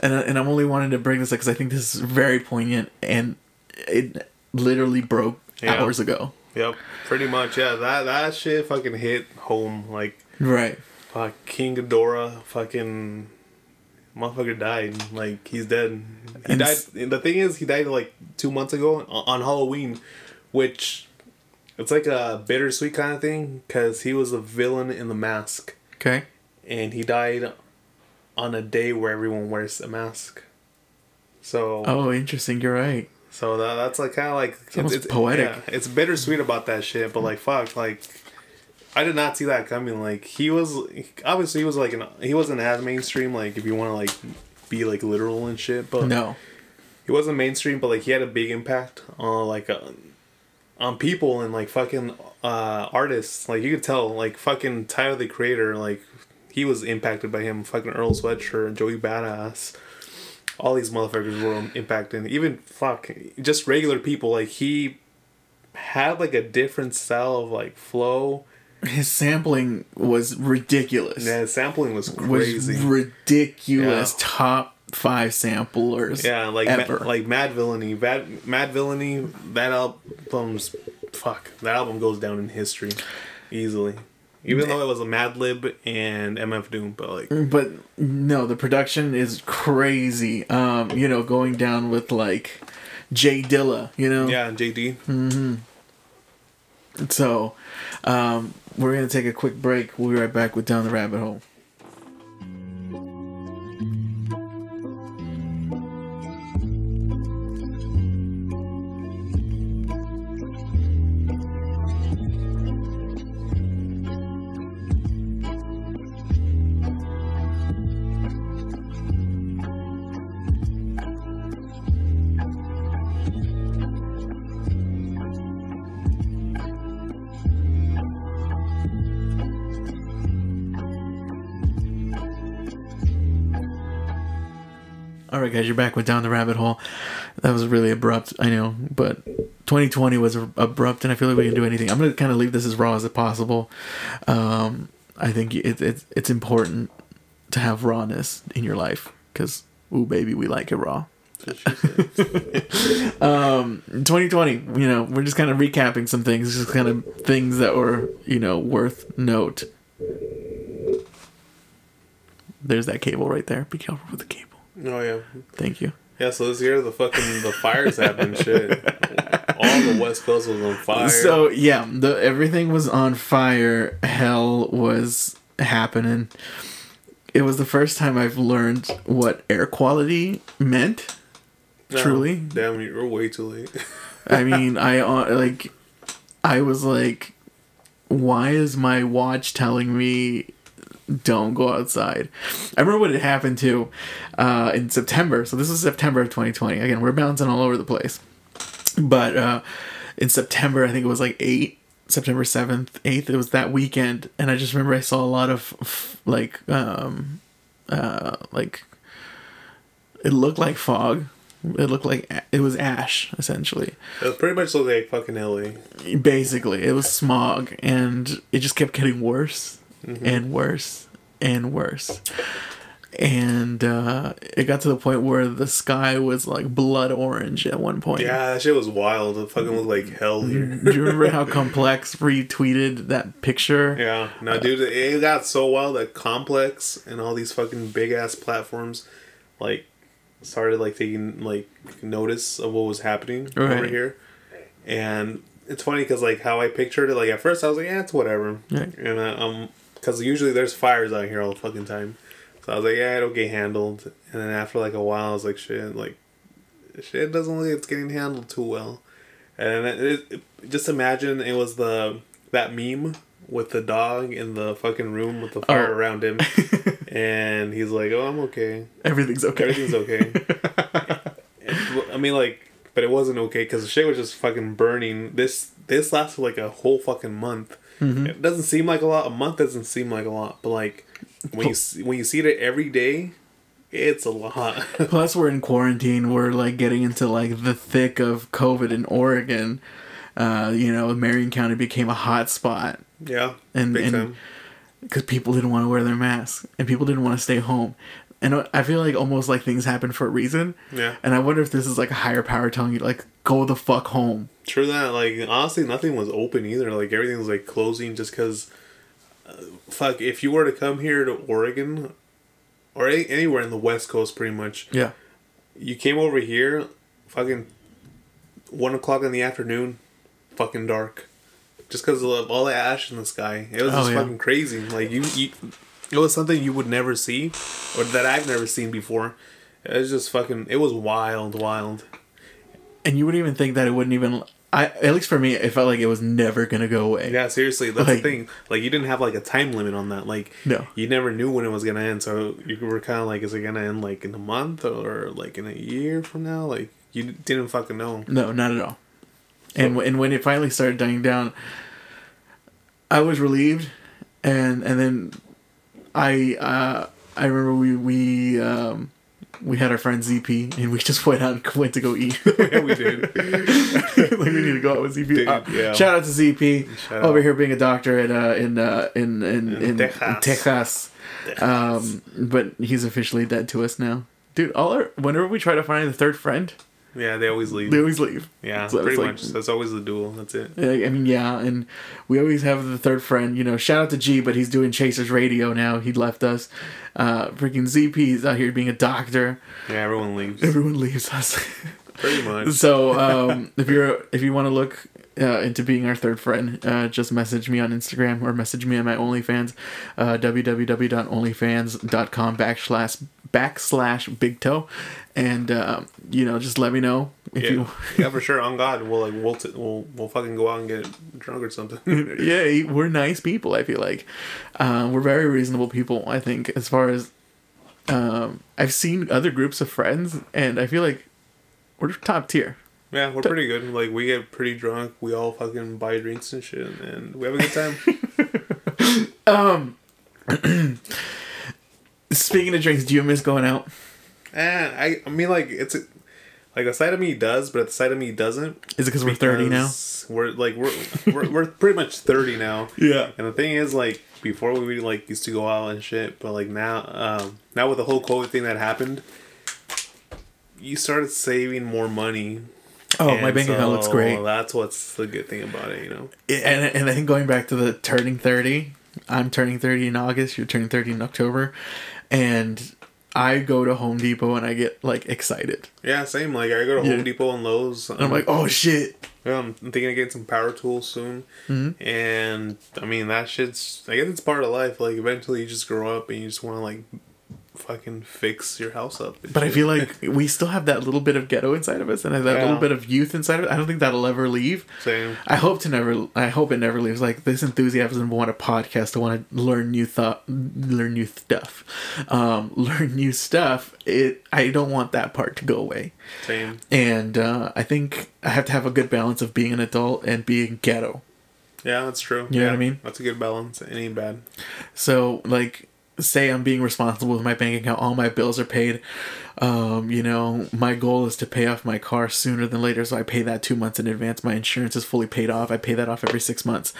and I- and I'm only wanting to bring this up because I think this is very poignant and it literally broke Yeah. hours ago. Yep, pretty much. Yeah, that that shit fucking hit home. Like, Right. fuck, King Ghidorah, fucking motherfucker died. Like he's dead. He And died. the thing is, he died like two months ago on Halloween, which it's like a bittersweet kind of thing because he was a villain in the mask, Okay. and he died on a day where everyone wears a mask. So Oh, interesting. You're right. so that, that's like kind of like it's, almost poetic. Yeah, it's bittersweet about that shit, but like fuck, like I did not see that coming. Like he was obviously he was like an he wasn't as mainstream. Like if you want to like be like literal and shit, but No. he wasn't mainstream. But like he had a big impact on like uh, on people and like fucking uh artists. Like you could tell like fucking Tyler the Creator like he was impacted by him. Fucking Earl Sweatshirt, Joey Badass all these motherfuckers were impacted. Even fuck, just regular people. Like he had like a different style of like flow. His sampling was ridiculous. Yeah, his sampling was was crazy. ridiculous. Yeah. Top five samplers. yeah, like ever. Ma- like Madvillainy, Mad Madvillainy. That album's fuck. That album goes down in history easily. Even though it was a Madlib and MF Doom, but like but no, the production is crazy. Um, you know, going down with like J Dilla. You know. yeah, JD. Hmm. So, um, we're gonna take a quick break. We'll be right back with Down the Rabbit Hole. Guys, you're back with Down the Rabbit Hole. That was really abrupt, I know, but 2020 was abrupt, and I feel like we can do anything. I'm gonna kind of leave this as raw as possible. Um, I think it, it's it's important to have rawness in your life because, ooh, baby, we like it raw. um 2020 you know we're just kind of recapping some things just kind of things that were you know worth note there's that cable right there be careful with the cable Oh yeah, thank you yeah. So this year the fucking the fires happened. Shit, all the West Coast was on fire. So yeah, the everything was on fire. Hell was happening. It was the first time I've learned what air quality meant. No, truly. damn, you're way too late. I mean, I uh, like, I was like, why is my watch telling me don't go outside? I remember what had happened to uh, in September. So this is September of 2020. Again, we're bouncing all over the place, but uh, in September, I think it was like eight. September 7th, 8th, it was that weekend. And I just remember I saw a lot of f- like, um, uh, like, it looked like fog. It looked like it was ash, essentially. It pretty much looked like fucking LA. Basically, it was smog, and it just kept getting worse Mm-hmm. and worse and worse. And uh, it got to the point where the sky was like blood orange at one point. Yeah, that shit was wild. It fucking looked like hell here. Do you remember how Complex retweeted that picture? Yeah, no, dude, it got so wild that Complex and all these fucking big ass platforms, like, started like taking like notice of what was happening over Right. here, and it's funny because like how I pictured it. Like at first I was like, yeah, it's whatever, Right. and uh, um, because usually there's fires out here all the fucking time, so I was like, yeah, it'll get handled, and then after like a while, I was like, shit, like, shit doesn't look like it's getting handled too well. And it, it, it- just imagine it was the that meme with the dog in the fucking room with the oh. fire Oh. around him, and he's like, "Oh, I'm okay. Everything's okay. Everything's okay." I mean, like, but it wasn't okay because the shit was just fucking burning. This this lasted like a whole fucking month. Mm-hmm. It doesn't seem like a lot. A month doesn't seem like a lot, but like when you see, when you see it every day, it's a lot. Plus, we're in quarantine. We're like getting into like the thick of COVID in Oregon. Uh, you know, Marion County became a hot spot yeah, And- and- because people didn't want to wear their masks and people didn't want to stay home. And I feel like almost like things happen for a reason. Yeah. And I wonder if this is like a higher power telling you like go the fuck home. True that. Like honestly, nothing was open either. Like everything was like closing just because. Uh, fuck, if you were to come here to Oregon, or any, anywhere in the West Coast, pretty much. Yeah. You came over here, fucking one o'clock in the afternoon, fucking dark, just because of all the ash in the sky. It was Oh, just yeah. fucking crazy. Like you, you, it was something you would never see, or that I've never seen before. It was just fucking. It was wild, wild. And you wouldn't even think that it wouldn't even. I at least for me, it felt like it was never gonna go away. Yeah, seriously, that's Like- the thing. Like you didn't have like a time limit on that. Like No. you never knew when it was gonna end. So you were kind of like, is it gonna end like in a month or like in a year from now? Like you didn't fucking know. No, not at all. And and when it finally started dying down, I was relieved, and and then I uh, I remember we we um, we had our friend ZP and we just went out and went to go eat. yeah, we did. like we need to go out with ZP. Dude, Uh, yeah. Shout out to ZP Shout over out. here being a doctor in uh, in uh, in in, in, in Texas. Texas. Um, but he's officially dead to us now, dude. All our whenever we try to find the third friend, Yeah, they always leave. they always leave. Yeah, So pretty like- much. That's always the duel. That's it. I mean, yeah, and we always have the third friend. You know, shout out to G, but he's doing Chasers Radio now. He left us. Uh, freaking ZP is out here being a doctor. Yeah, everyone leaves. Everyone leaves us. Pretty much. so um, if you're if you want to look uh, into being our third friend, uh, just message me on Instagram or message me on my OnlyFans, uh, www.onlyfans.com backslash backslash big toe, and uh, you know just let me know if Yeah, you. yeah, for sure. On God, we'll like we'll t- we'll we'll fucking go out and get drunk or something. yeah, we're nice people. I feel like uh, we're very reasonable people. I think as far as um, I've seen other groups of friends, and I feel like we're top tier. Yeah, we're pretty good. Like we get pretty drunk. We all fucking buy drinks and shit, and we have a good time. um, Speaking of drinks, do you miss going out? and I I mean like it's a, like a side of me does, but the side of me doesn't. Is it because we're thirty now? We're like we're we're we're pretty much thirty now. Yeah. And the thing is, like, before we like used to go out and shit, but like now, um, now with the whole COVID thing that happened, you started saving more money. Oh, my And bank account looks great. That's what's the good thing about it, you know. And and I think going back to the turning thirty, I'm turning thirty in August. You're turning thirty in October, and I go to Home Depot and I get like excited. Yeah, same. Like I go to Yeah. Home Depot and Lowe's. And I'm like, oh shit! Yeah, I'm thinking of getting some power tools soon. Mm-hmm. And I mean, that shit's, I guess it's part of life. Like, eventually you just grow up and you just want to, like, fucking fix your house up. But I feel like we still have that little bit of ghetto inside of us and that Yeah. little bit of youth inside of it. I don't think that'll ever leave. Same. I hope to never. I hope it never leaves. Like this enthusiasm to want a podcast to want to learn new thought, learn new stuff, um, learn new stuff. It. I don't want that part to go away. Same. And uh, I think I have to have a good balance of being an adult and being ghetto. Yeah, that's true. You know yeah, what I mean? That's a good balance. It ain't bad. So like say I'm being responsible with my bank account, all my bills are paid. Um, you know, my goal is to pay off my car sooner than later, so I pay that two months in advance. My insurance is fully paid off. I pay that off every six months.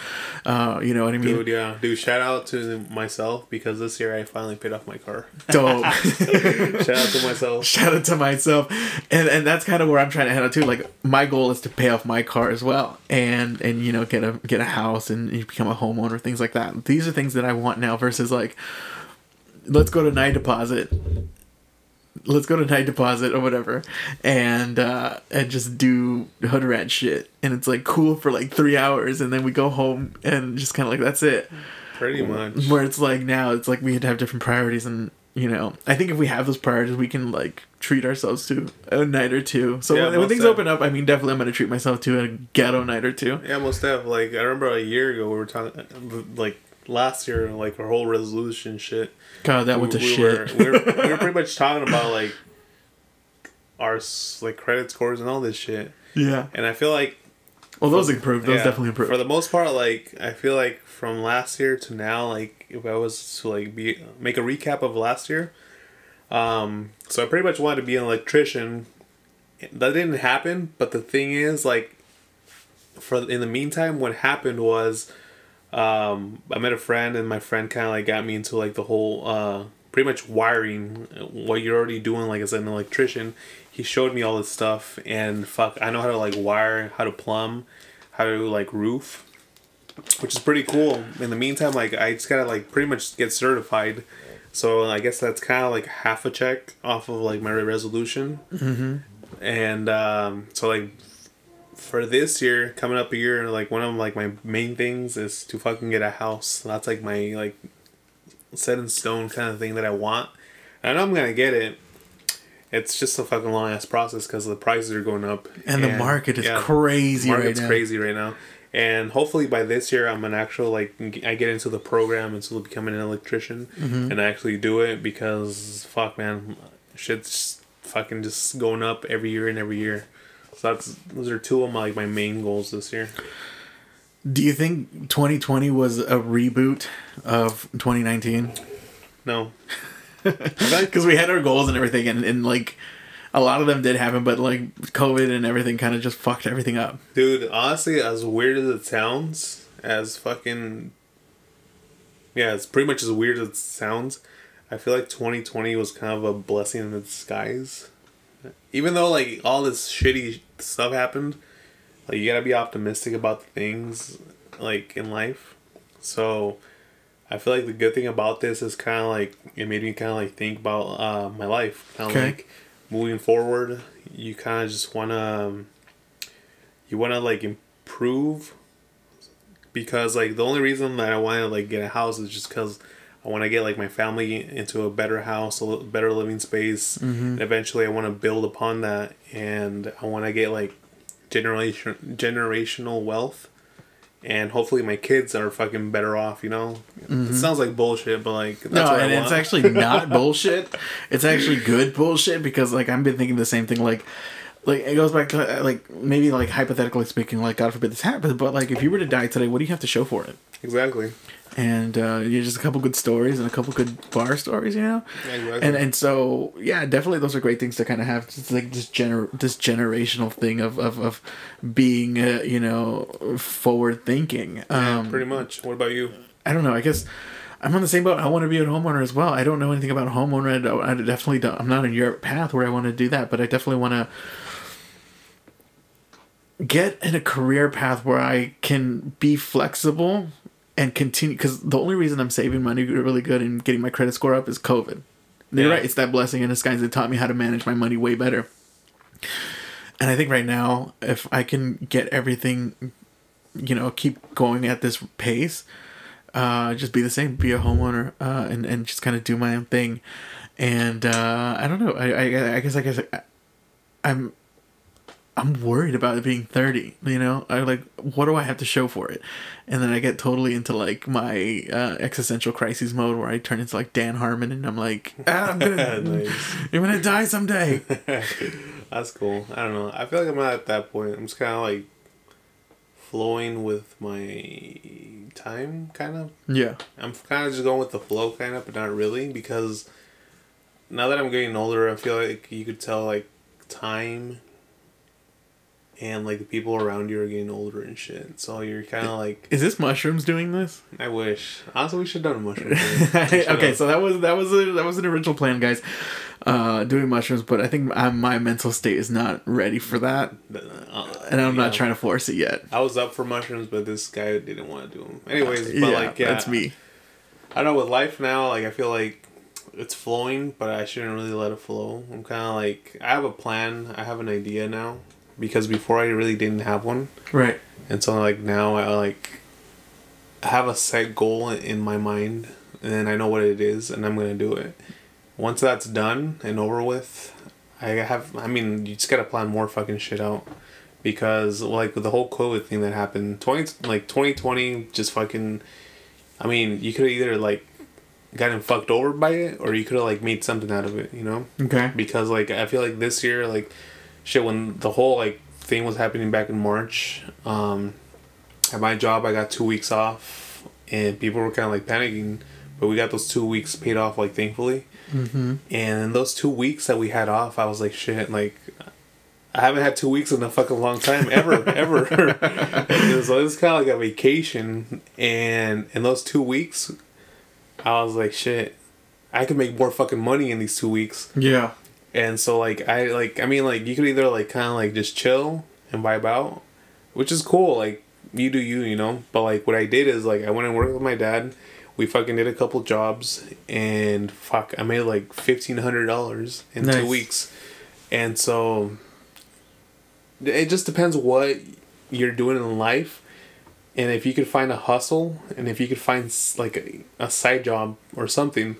Uh, you know what I mean? Dude, yeah. Dude, shout out to myself because this year I finally paid off my car. Dope. shout out to myself. Shout out to myself, and and that's kind of where I'm trying to head out to. Like my goal is to pay off my car as well, and and you know get a get a house and you become a homeowner, things like that. These are things that I want now versus like, let's go to night deposit. Let's go to night deposit or whatever, and uh, and just do hood rat shit, and it's like cool for like three hours, and then we go home and just kind of like that's it. Pretty much. Where it's like now, it's like we had to have different priorities, and you know, I think if we have those priorities, we can like treat ourselves to a night or two. So Yeah, when, when things open up, I mean, definitely I'm gonna treat myself to a ghetto night or two. Yeah, most def. Like, I remember a year ago we were talking, like, last year, like, our whole resolution shit. God, that went to we shit. Were, we, were, we were pretty much talking about, like, our, like, credit scores and all this shit. yeah. And I feel like Well, those improved. Those Yeah, definitely improved. For the most part, like I feel like from last year to now, like if I was to like be make a recap of last year, um, so I pretty much wanted to be an electrician. That didn't happen, but the thing is, like, for in the meantime, what happened was, um, I met a friend, and my friend kind of like got me into like the whole, uh, pretty much wiring, uh, what you're already doing, like as an electrician. He showed me all this stuff, and fuck, I know how to like wire, how to plumb, how to like roof. which is pretty cool. In the meantime, like I just gotta like pretty much get certified. So I guess that's kind of like half a check off of like my resolution. Mm-hmm. And um, so like for this year, coming up a year, like one of like my main things is to fucking get a house. That's like my like set in stone kind of thing that I want. I know I'm gonna get it. It's just a fucking long ass process because the prices are going up And the market is crazy right market's now. crazy right now. And hopefully by this year, I'm an actual like I get into the program and so becoming an electrician Mm-hmm. and I actually do it because fuck man, shit's fucking just going up every year and every year. So that's those are two of my like my main goals this year. Do you think 2020 was a reboot of 2019? No, Because we had our goals and everything, and, and like a lot of them did happen, but like COVID and everything kind of just fucked everything up. Dude, honestly, as weird as it sounds, as fucking yeah, it's pretty much as weird as it sounds. I feel like 2020 was kind of a blessing in disguise. Even though like all this shitty stuff happened, like you gotta be optimistic about the things like in life. So I feel like the good thing about this is kind of like it made me kind of like think about uh, my life. Kind of Okay. like moving forward, you kind of just wanna um, you wanna like improve because like the only reason that I want to like get a house is just because I want to get like my family into a better house, a better living space, mm-hmm. and eventually I want to build upon that, and I want to get like generation generational wealth, and hopefully my kids are fucking better off. You know, it mm-hmm. sounds like bullshit, but like that's no, what and it's actually not bullshit. It's actually good bullshit because like I've been thinking the same thing. Like, like it goes back to like maybe like hypothetically speaking, like God forbid this happens, but like if you were to die today, what do you have to show for it? exactly. And uh, you just a couple good stories and a couple good bar stories, you know. Yeah, exactly. And and so yeah, definitely those are great things to kind of have. Just like this gener this generational thing of of of being uh, you know forward thinking. Yeah, Um, pretty much. What about you? I don't know. I guess I'm on the same boat. I want to be a homeowner as well. I don't know anything about homeowner. I definitely don't. I'm not in your path where I want to do that, but I definitely want to get in a career path where I can be flexible and continue. Because the only reason I'm saving money really good and getting my credit score up is COVID. You're right. It's that blessing in disguise that taught me how to manage my money way better. And I think right now, if I can get everything, you know, keep going at this pace, uh, just be the same, be a homeowner, uh, and and just kind of do my own thing. And uh, I don't know. I, I I guess I guess I, I'm I'm worried about it being thirty. You know, I like what do I have to show for it? And then I get totally into like my uh, existential crises mode where I turn into like Dan Harmon, and I'm like, ah, I'm gonna, Nice. I'm gonna die someday. That's cool. I don't know. I feel like I'm not at that point. I'm just kind of like flowing with my time, kind of. yeah. I'm kind of just going with the flow, kind of, but not really because now that I'm getting older, I feel like you could tell like time and like the people around you are getting older and shit. So you're kind of like, Is this mushrooms doing this? I wish. Honestly, we should have done a mushroom. thing. Okay, so that was that was a, that was an original plan, guys. Uh, doing mushrooms, but I think i my mental state is not ready for that, Uh, and I'm yeah. not trying to force it yet. I was up for mushrooms, but this guy didn't want to do them. Anyways, but yeah, like, yeah, that's me. I don't know with life now. Like I feel like it's flowing, but I shouldn't really let it flow. I'm kind of like I have a plan. I have an idea now because before I really didn't have one, Right. and so like now I like have a set goal in my mind, and I know what it is, and I'm gonna do it. Once that's done and over with, I have. I mean, you just gotta plan more fucking shit out. Because like the whole COVID thing that happened, twenty like twenty twenty just fucking I mean, you could have either like gotten fucked over by it, or you could have like made something out of it, you know? Okay. Because like I feel like this year, like shit, when the whole like thing was happening back in March, um, at my job I got two weeks off, and people were kind of like panicking, but we got those two weeks paid off, like thankfully. Mm-hmm. And in those two weeks that we had off, I was like, shit, like. I haven't had two weeks in a fucking long time ever, ever. So it's kind of like a vacation, and in those two weeks, I was like, shit, I could make more fucking money in these two weeks. Yeah. And so like I like I mean like you could either like kind of like just chill and vibe out, which is cool. Like you do you, you know. But like what I did is like I went and worked with my dad. We fucking did a couple jobs and fuck, I made like fifteen hundred dollars in Nice. two weeks, and so it just depends what you're doing in life, and if you could find a hustle, and if you could find like a, a side job or something,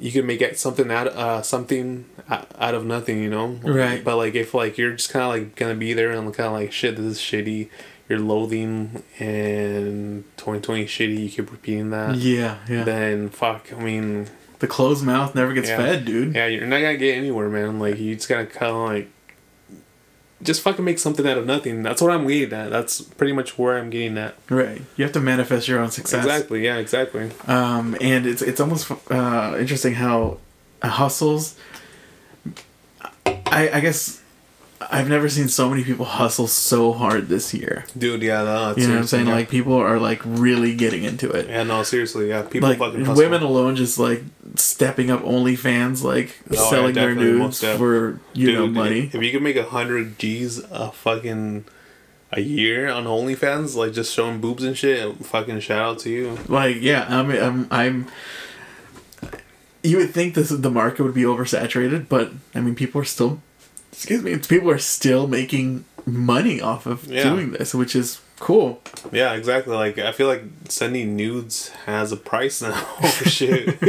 you can make it something out uh something out of nothing, you know. Right. But like if like you're just kind of like gonna be there and kind of like shit, this is shitty. You're loathing and 2020 shitty. You keep repeating that. Yeah, yeah. Then fuck. I mean, the closed mouth never gets Yeah. fed, dude. yeah, you're not gonna get anywhere, man. Like you just gotta kind of like just fucking make something out of nothing. That's what I'm getting at. That's pretty much where I'm getting at. Right. You have to manifest your own success. Exactly. Yeah. Exactly. Um, and it's it's almost uh, interesting how hustles. I I guess I've never seen so many people hustle so hard this year. Dude. Yeah. No, You know what I'm saying? yeah. Like people are like really getting into it. Yeah. No. Seriously. Yeah. People like fucking hustle. women alone just like stepping up OnlyFans, like Oh, yeah, selling their nudes for you know money. If you could make a hundred G's a fucking a year on OnlyFans, like just showing boobs and shit, fucking shout out to you. Like yeah, I mean I'm I'm. You would think this the market would be oversaturated, but I mean people are still, excuse me, people are still making money off of Yeah. doing this, which is cool. Yeah, exactly. Like I feel like sending nudes has a price now. for oh, shit.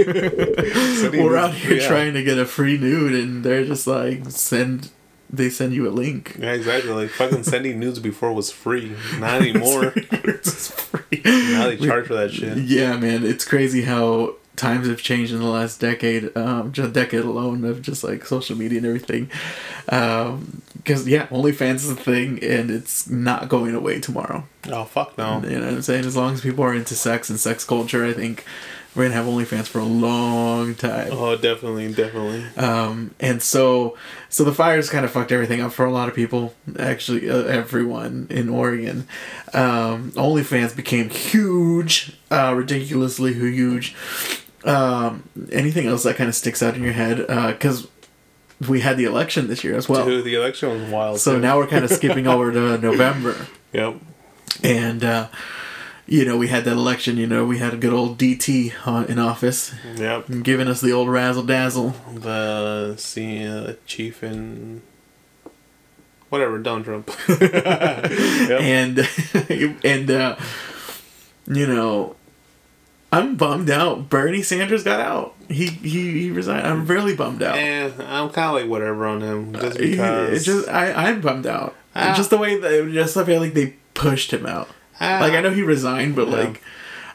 We're out here yeah. trying to get a free nude, and they're just like send, they send you a link. Yeah, exactly. Like fucking sending nudes before was free. Not anymore. it's free. now they charge for that shit. Yeah, man, it's crazy how times have changed in the last decade. Um, just a decade alone of just like social media and everything. Because yeah, OnlyFans is a thing, and it's not going away tomorrow. Oh fuck no. You know what I'm saying? As long as people are into sex and sex culture, I think we're gonna have OnlyFans for a long time. Oh, definitely, definitely. Um, and so, so the fires kind of fucked everything up for a lot of people. Actually, uh, everyone in Oregon. Um, OnlyFans became huge, uh, ridiculously huge. Um, anything else that kind of sticks out in your head? Because we had the election this year as well. Dude, the election was wild. So too. now we're kind of skipping over to November, Yep. and uh, you know we had that election. You know we had a good old DT on, in office, Yep. giving us the old razzle dazzle. The senior chief and whatever, Donald Trump. yep. and and uh, you know, I'm bummed out. Bernie Sanders got out. He he, he resigned. I'm really bummed out. Eh, I'm kind of like whatever on him, just because. it just I I'm bummed out. Ah. just the way that just I feel like they pushed him out. Ah. like I know he resigned, but Yeah. like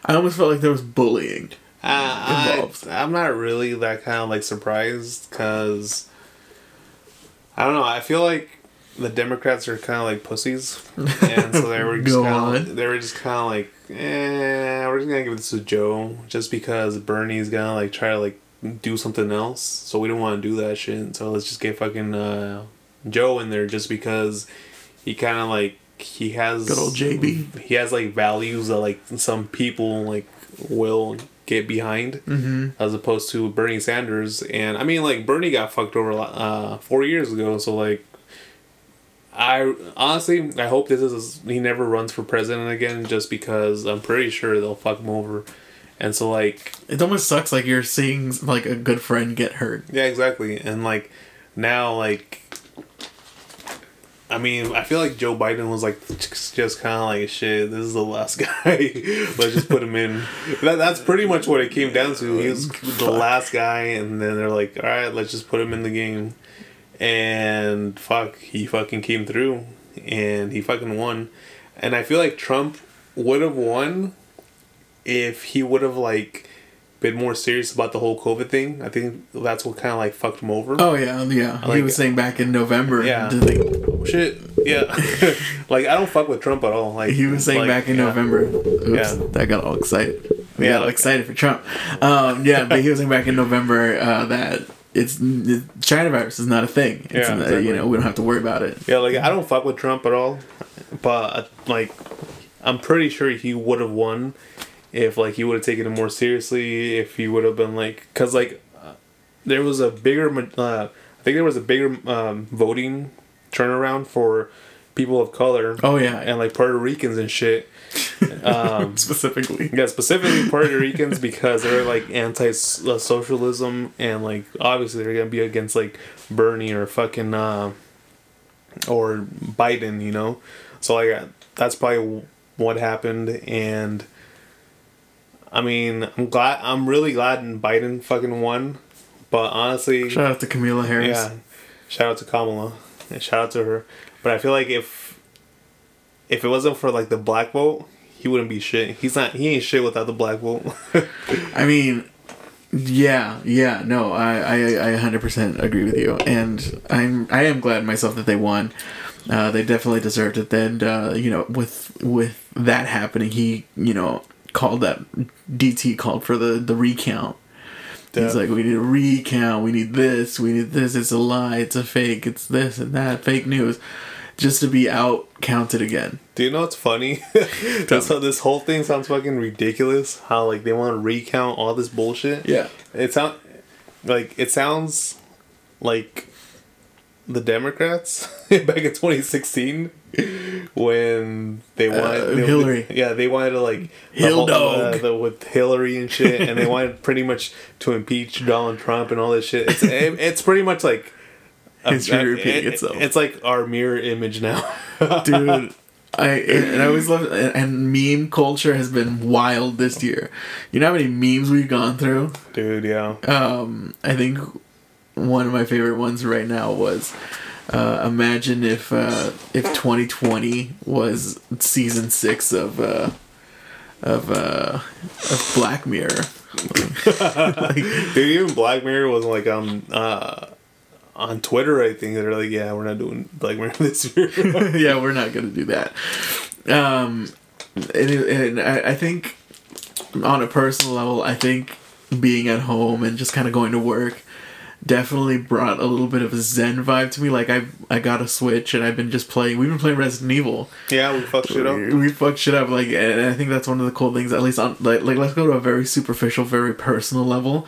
I almost felt like there was bullying. Uh, I. I'm not really that kind of like surprised because I don't know. I feel like the Democrats are kind of like pussies, and so they were just kind of they were just kind of like, eh, we're just gonna give this to Joe just because Bernie's gonna like try to like do something else. So we don't want to do that shit. So let's just get fucking uh, Joe in there just because he kind of like he has Good old JB. He has like values that like some people like will get behind Mm-hmm. as opposed to Bernie Sanders. And I mean, like Bernie got fucked over uh, four years ago. So like, I honestly I hope this is he never runs for president again, just because I'm pretty sure they'll fuck him over. And so like, It almost sucks like you're seeing like a good friend get hurt. yeah, exactly. And like now like. I mean, I feel like Joe Biden was like just kind of like shit. This is the last guy. Let's just put him in. That, that's pretty much what it came down to. He was the last guy, and then they're like, "All right, let's just put him in the game." And fuck, he fucking came through, and he fucking won. And I feel like Trump would have won if he would have like been more serious about the whole COVID thing. I think that's what kind of like fucked him over. Oh yeah, yeah. he was saying back in November. Yeah. did they- Shit, yeah. like I don't fuck with Trump at all. Like he was saying like, back in yeah. November. Oops, Yeah. that got all excited. We Yeah, got all excited for Trump. Um, yeah, but he was saying back in November uh, that it's it, China virus is not a thing. It's Yeah, not- exactly. you know we don't have to worry about it. Yeah, like I don't fuck with Trump at all, but like I'm pretty sure he would have won if like he would have taken it more seriously. If he would have been like, cause like uh, there was a bigger, uh, I think there was a bigger um, voting turnaround for people of color Oh yeah, and like Puerto Ricans and shit. Um, specifically. yeah, specifically Puerto Ricans because they're like anti-socialism and like obviously they're gonna be against like Bernie or fucking uh, or Biden, you know. So like that's probably what happened, and I mean I'm glad I'm really glad and Biden fucking won, but honestly, Shout out to Kamala Harris. yeah, shout out to Kamala and shout out to her. But I feel like if if it wasn't for like the black vote, he wouldn't be shit. He's not. He ain't shit without the black vote. I mean, yeah, yeah, no, I, I, I 100% agree with you, and I'm, I am glad myself that they won. Uh, they definitely deserved it. Then, uh, you know, with with that happening, he, you know, called that DT called for the the recount. He's like, we need a recount. We need this. We need this. It's a lie. It's a fake. It's this and that. Fake news, just to be out counted again. Do you know what's funny? this, this whole thing sounds fucking ridiculous. How like they want to recount all this bullshit. Yeah. It sound like it sounds like the Democrats back in 2016 when they wanted Uh, they- Hillary. yeah, they wanted to like the Hill whole- dog. uh, the, with Hillary and shit, and they wanted pretty much to impeach Donald Trump and all this shit. It's it, it's pretty much like History repeating it- itself. It's like our mirror image now. dude. I and I always love and, and meme culture has been wild this year. You know how many memes we've gone through. Dude, yeah. Um, I think one of my favorite ones right now was uh, imagine if uh, if 2020 was season six of uh, of uh, of Black Mirror. Dude, even Black Mirror was like um uh on Twitter. I think they're like, yeah, we're not doing Black Mirror this year. yeah, we're not gonna do that. Um, and, and I, I think on a personal level, I think being at home and just kind of going to work definitely brought a little bit of a zen vibe to me. Like I I got a Switch and I've been just playing. We've been playing Resident Evil. yeah, we fucked shit up. We fucked shit up. Like, and I think that's one of the cool things. At least on like like let's go to a very superficial, very personal level.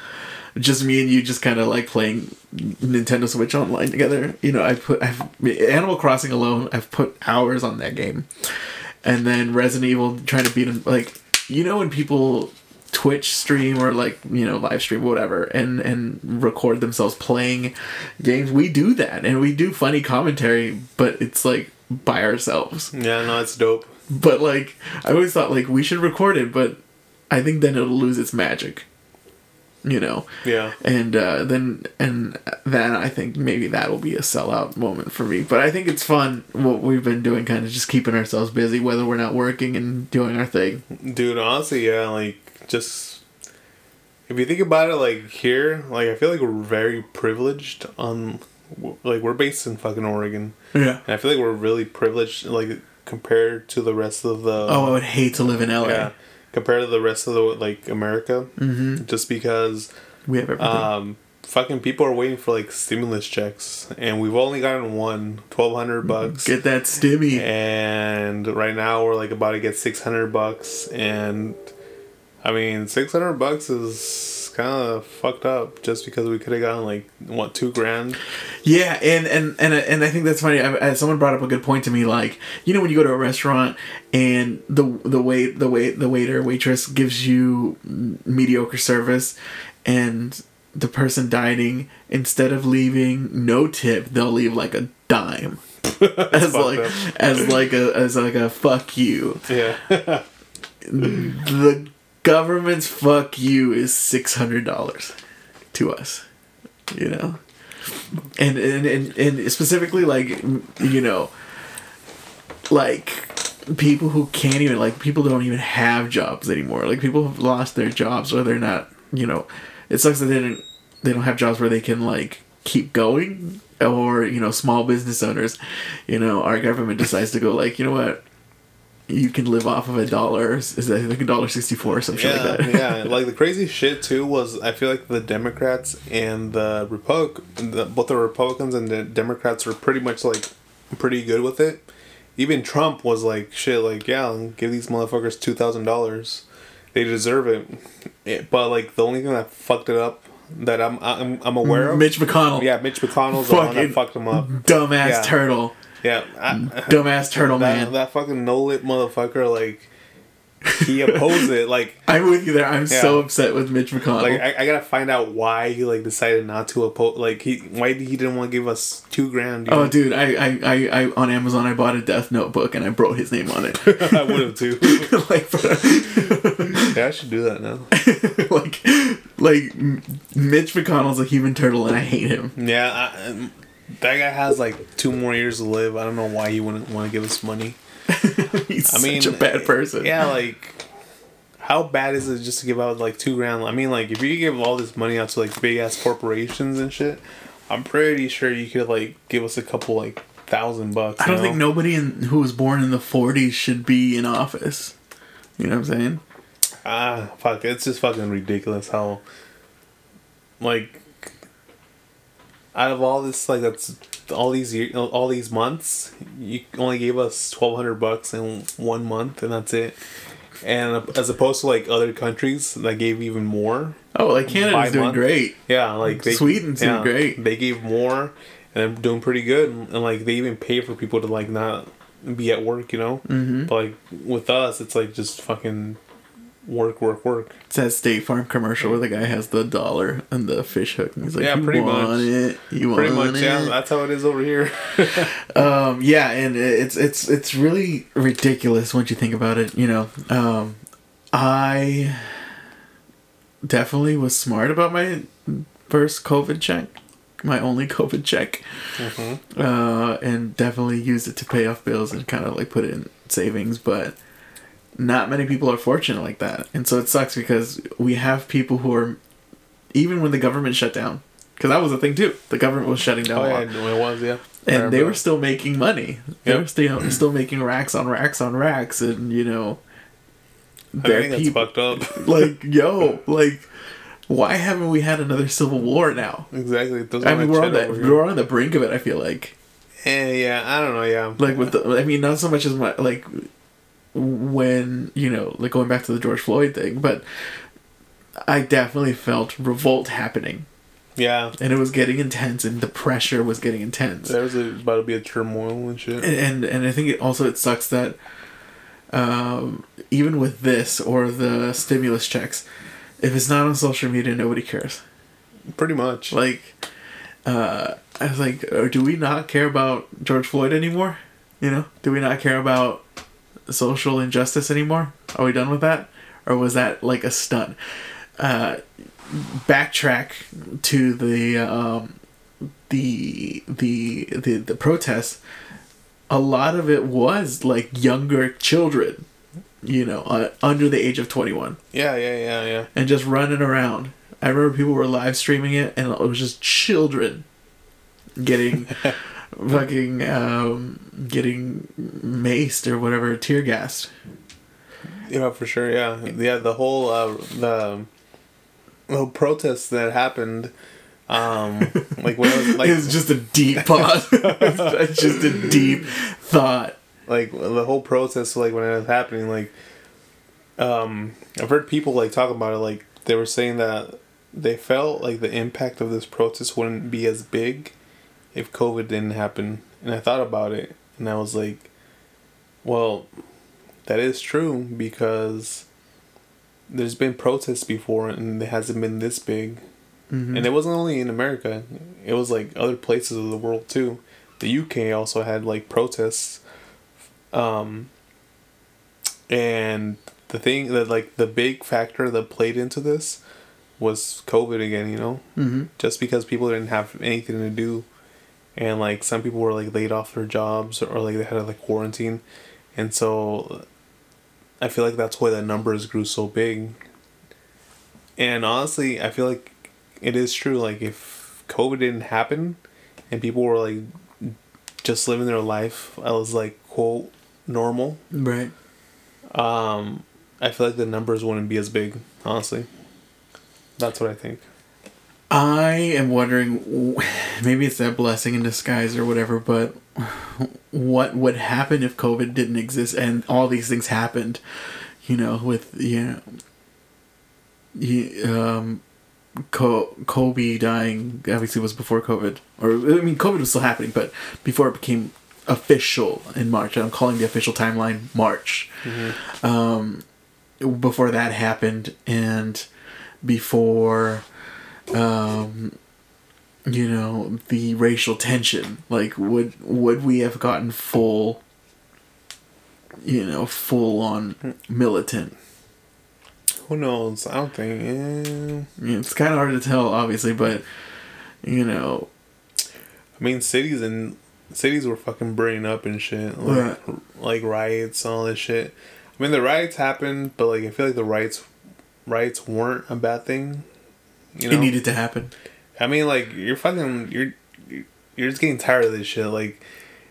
Just me and you, just kind of like playing Nintendo Switch online together. You know, I put I've Animal Crossing alone. I've put hours on that game, and then Resident Evil trying to beat him. Like, you know, when people Twitch stream or like you know live stream whatever and and record themselves playing games we do that and we do funny commentary but it's like by ourselves Yeah, no, it's dope. but like I always thought like we should record it, but I think then it'll lose its magic. You know. Yeah. And uh, then and then I think maybe that will be a sellout moment for me. But I think it's fun what we've been doing, kind of just keeping ourselves busy, whether we're not working and doing our thing. Dude, honestly, yeah, like just if you think about it, like here, like I feel like we're very privileged. On like we're based in fucking Oregon, Yeah. and I feel like we're really privileged, like compared to the rest of the. Oh, I would hate to live in LA. yeah, compared to the rest of the like America, Mm-hmm. just because We have everything. um fucking people are waiting for like stimulus checks, and we've only gotten one twelve hundred bucks. Get that stimmy. and right now we're like about to get 600 bucks and i mean 600 bucks is kind of fucked up just because we could have gotten like what two grand Yeah, and and and and I think that's funny. I, someone brought up a good point to me. Like, you know, when you go to a restaurant and the the wait the wait the waiter waitress gives you mediocre service, and the person dining instead of leaving no tip, they'll leave like a dime as like up. as like a as like a fuck you. yeah The government's fuck you is six hundred dollars to us, you know, and and, and and specifically like you know, like people who can't even like people don't even have jobs anymore. Like people have lost their jobs or they're not. You know, it sucks that they didn't they don't have jobs where they can like keep going or you know small business owners you know our government decides to go like you know what you can live off of a dollar is that like a dollar 64 or something yeah like that? yeah like the crazy shit too was i feel like the democrats and the republic the, both the republicans and the democrats were pretty much like pretty good with it. Even trump was like shit like yeah I'll give these motherfuckers $2000 they deserve it. it but like the only thing that fucked it up that i'm i'm, I'm aware of mitch mcconnell. Yeah mitch mcconnell's the one that Fucking fucked him up. dumbass Yeah. turtle Yeah, I, Dumbass turtle that, man. that fucking no lip motherfucker, like he opposed it. Like, I'm with you there. I'm so upset with Mitch McConnell. like I, I gotta find out why he like decided not to oppose. Like he, why he didn't want to give us two grand. Oh, dude, I, I, I, I, on Amazon, I bought a Death Notebook and I wrote his name on it. I would have too. like, Yeah, I should do that now. like, like Mitch McConnell's a human turtle, and I hate him. Yeah, I, um, that guy has like two more years to live. I don't know why he wouldn't want to give us money. He's I mean, such a bad person. Yeah, like how bad is it just to give out like two grand? I mean, like if you give all this money out to like big ass corporations and shit, I'm pretty sure you could like give us a couple like thousand bucks. I don't you think nobody in, who was born in the '40s should be in office. You know what I'm saying? Ah, fuck! It's just fucking ridiculous how, like, out of all this, like that's all these year, all these months, you only gave us twelve hundred bucks in one month, and that's it. And as opposed to like other countries that gave even more, Oh, like Canada's doing month? great. yeah, like they, Sweden's doing great. They gave more, and they're doing pretty good, and, and, like they even pay for people to like not be at work, you know. Mm-hmm. But like with us, it's like just fucking work, work, work. It's that State Farm commercial where the guy has the dollar and the fish hook, and he's like, Yeah, "You pretty want much. it? You Pretty want much, it?" yeah. That's how it is over here. Um, yeah, and it's it's it's really ridiculous once you think about it. You know, um, I definitely was smart about my first COVID check, my only COVID check, uh, and definitely used it to pay off bills and kind of like put it in savings. But not many people are fortunate like that, and so it sucks because we have people who are even when the government shut down. Because that was the thing too. The government was shutting down oh yeah, it was yeah. and they were still making money. They were still still making racks on racks on racks, and you know, I think that's fucked up. like yo, like why haven't we had another civil war now? exactly. I mean, we're on the we're on the brink of it. I feel like Eh, yeah, I don't know. Yeah, like with the I mean, not so much as my like when you know like going back to the George Floyd thing, but I definitely felt revolt happening, yeah. and it was getting intense, and the pressure was getting intense. There's a, about to be a turmoil and shit. and and, and I think it also it sucks that um, even with this or the stimulus checks, if it's not on social media, nobody cares. Pretty much. Like, uh, I was like, uh, do we not care about George Floyd anymore? You know, do we not care about social injustice anymore? Are we done with that, or was that like a stunt? Uh, backtrack to the um, the the the the protests. A lot of it was like younger children, you know, uh, under the age of twenty one Yeah, yeah, yeah, yeah. and just running around. I remember people were live streaming it, and it was just children getting fucking um, getting maced or whatever, tear gassed. Yeah, for sure. Yeah, yeah. The whole uh, the the whole protest that happened, um, like when it was like it's just a deep pause. it's just a deep thought. like the whole protest like when it was happening like um i've heard people like talk about it like they were saying that they felt like the impact of this protest wouldn't be as big if covid didn't happen and i thought about it and i was like well that is true because there's been protests before and it hasn't been this big Mm-hmm. and it wasn't only in America; it was like other places of the world too. The UK also had like protests, um, and the thing that like the big factor that played into this was COVID again. You know, Mm-hmm. just because people didn't have anything to do, and like some people were like laid off their jobs or like they had to like quarantine, and so I feel like that's why the numbers grew so big. And honestly, I feel like it is true. Like if COVID didn't happen, and people were like just living their life, I was like quote normal. Right. Um, I feel like the numbers wouldn't be as big. Honestly, that's what I think. I am wondering, maybe it's that blessing in disguise or whatever, but what would happen if COVID didn't exist and all these things happened? You know, with you know, um, Co- Kobe dying obviously was before COVID, or I mean, COVID was still happening, but before it became official in March. I'm calling the official timeline March. Um, before that happened, and before, um, you know, the racial tension. Like, would would we have gotten full, you know, full on militant? Who knows? I don't think. eh. I it's kind of hard to tell, obviously, but you know, I mean, cities and cities were fucking burning up and shit, like, like riots and all this shit. I mean, the riots happened, but like I feel like the riots riots weren't a bad thing. You know, it needed to happen. I mean, like you're fucking you're you're just getting tired of this shit. Like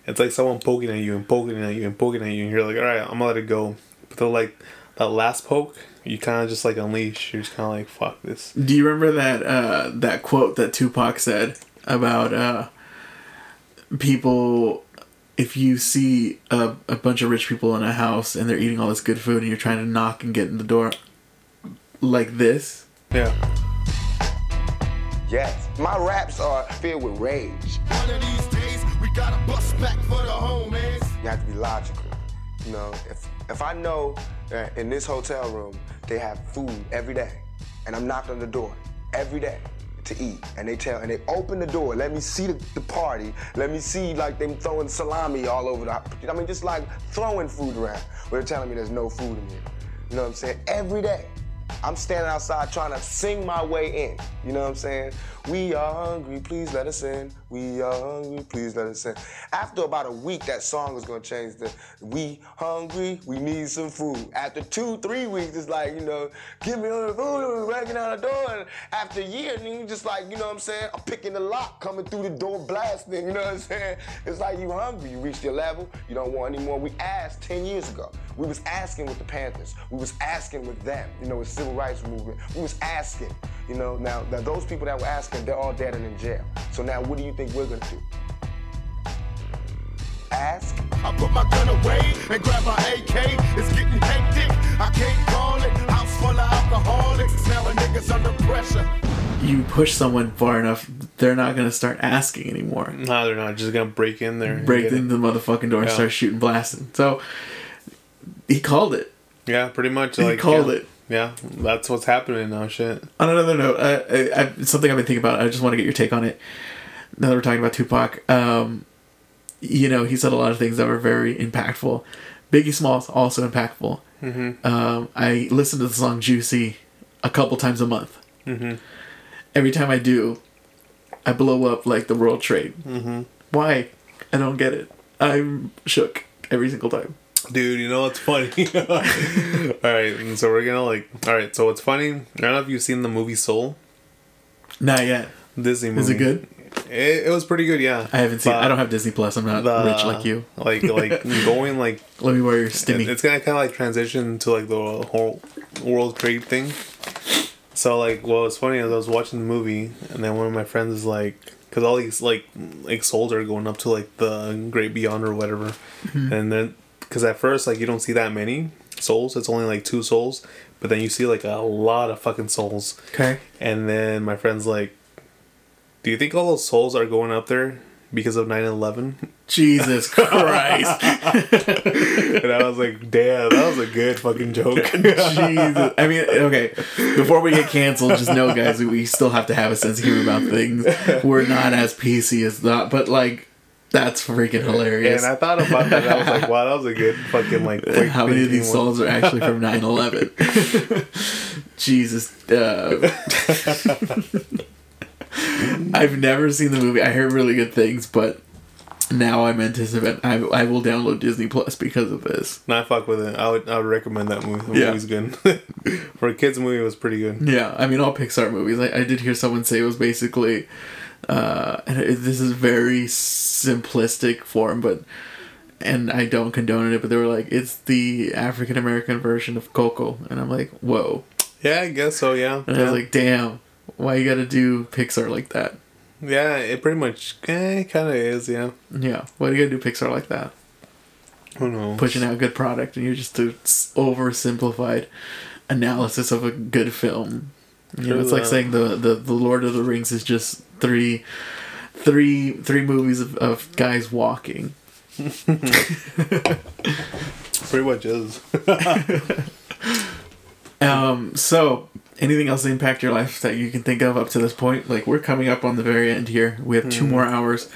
it's like someone poking at you and poking at you and poking at you, and you're like, all right, I'm gonna let it go. But the like that last poke, you kind of just like unleash. You're just kind of like, fuck this. Do you remember that uh, that quote that Tupac said about uh, people? If you see a, a bunch of rich people in a house and they're eating all this good food and you're trying to knock and get in the door like this, Yeah. Yes, my raps are filled with rage. One of these days, we gotta bust back for the homies. You have to be logical. You know, if if I know that in this hotel room they have food every day, and I'm knocking on the door every day to eat, and they tell and they open the door, let me see the, the party, let me see like them throwing salami all over the. I mean, just like throwing food around. But they're telling me there's no food in here. You know what I'm saying? Every day. I'm standing outside trying to sing my way in. You know what I'm saying? We are hungry, please let us in. We are hungry, please let us in. After about a week, that song is gonna change to We hungry, we need some food. After two, three weeks, it's like, you know, give me all the food, we're breaking out the door. And after a year, then you just like, you know what I'm saying? I'm picking the lock, coming through the door, blasting, you know what I'm saying? It's like you hungry, you reached your level, you don't want any more. We asked 10 years ago. We was asking with the Panthers. We was asking with them, you know, with civil rights movement. We was asking, you know, now, now those people that were asking, they're all dead and in jail. So now what do you think we're gonna do? Ask? I put my gun away and grab my AK. It's getting hectic. I can't call it. House full of alcoholics. Now a nigga's under pressure. you push someone far enough, they're not gonna start asking anymore. No, they're not just gonna break in there. Break get it. into the motherfucking door and start shooting, blasting. So he called it. Yeah, pretty much. He Like called yeah. it. Yeah, that's what's happening now. Shit. On another note, uh, I, I, something I've been thinking about. I just want to get your take on it. Now that we're talking about Tupac, um, you know, he said a lot of things that were very impactful. Biggie Smalls also impactful. Mm-hmm. Um, I listen to the song "Juicy" a couple times a month. Mm-hmm. Every time I do, I blow up like the World Trade. Mm-hmm. Why? I don't get it. I'm shook every single time. Dude, you know what's funny? all right, and so we're gonna like. All right, so what's funny? I don't know if you've seen the movie Soul. Not yet. Disney movie. Is it good? It, it was pretty good. Yeah. I haven't seen. But I don't have Disney Plus. I'm not the- rich like you. Like like going like Let me wear your it- it's gonna kind of like transition to like the whole world trade thing. So like, what was funny is I was watching the movie, and then one of my friends is like, because all these like like souls are going up to like the great beyond or whatever, Mm-hmm. and then because at first like you don't see that many souls, it's only like two souls, but then you see like a lot of fucking souls, okay. and then my friend's like, "Do you think all those souls are going up there because of 9-11? Jesus Christ. and I was like, "Damn, that was a good fucking joke." Jesus. I mean, okay. Before we get canceled, just know, guys, we still have to have a sense of humor about things. We're not as PC as that, but like, that's freaking hilarious. And I thought about that. I was like, wow, that was a good fucking like. How many of these one. songs are actually from 9 11? Jesus. Uh, I've never seen the movie. I heard really good things, but now I'm anticipating. I, I will download Disney Plus because of this. Nah, fuck with it. I would I would recommend that movie. The Yeah. movie's good. For a kids movie, it was pretty good. Yeah, I mean, all Pixar movies. I, I did hear someone say it was basically, uh, and it, this is very simplistic form, but, and I don't condone it, but they were like, it's the African American version of Coco, and I'm like, whoa, Yeah, I guess so. Yeah. and yeah. I was like, damn, why you gotta do Pixar like that? yeah, it pretty much eh, kind of is. Yeah. Yeah, why do you gotta do Pixar like that? Who knows? Pushing out a good product, and you're just s- oversimplified analysis of a good film. You know, it's like saying the, the the Lord of the Rings is just three, three, three movies of, of guys walking. Pretty much is. Um. So, anything else that impact your life that you can think of up to this point? Like we're coming up on the very end here. We have two more hours.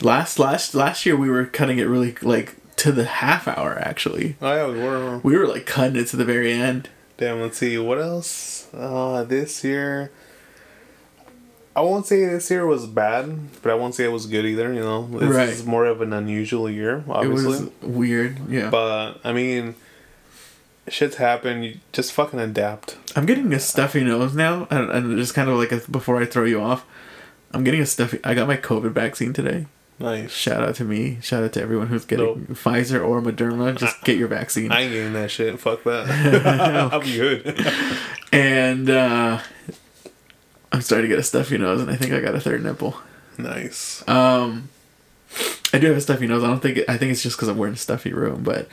Last last last year we were cutting it really like to the half hour. Actually, oh yeah, we were. we were like cutting it to the very end. Damn, let's see what else. Uh, this year. I won't say this year was bad, but I won't say it was good either. You know, this Right. is more of an unusual year, It obviously. was weird. Yeah. But I mean, shit's happened. You just fucking adapt. I'm getting a stuffy nose now, and, and just kind of like a, before I throw you off, I'm getting a stuffy. I got my COVID vaccine today. Nice. Shout out to me. Shout out to everyone who's getting Dope. Pfizer or Moderna. Just get your vaccine. I ain't getting that shit. Fuck that. I'm good. and uh, I'm starting to get a stuffy nose, and I think I got a third nipple. nice. Um, I do have a stuffy nose. I don't think I think it's just because I'm wearing a stuffy room, but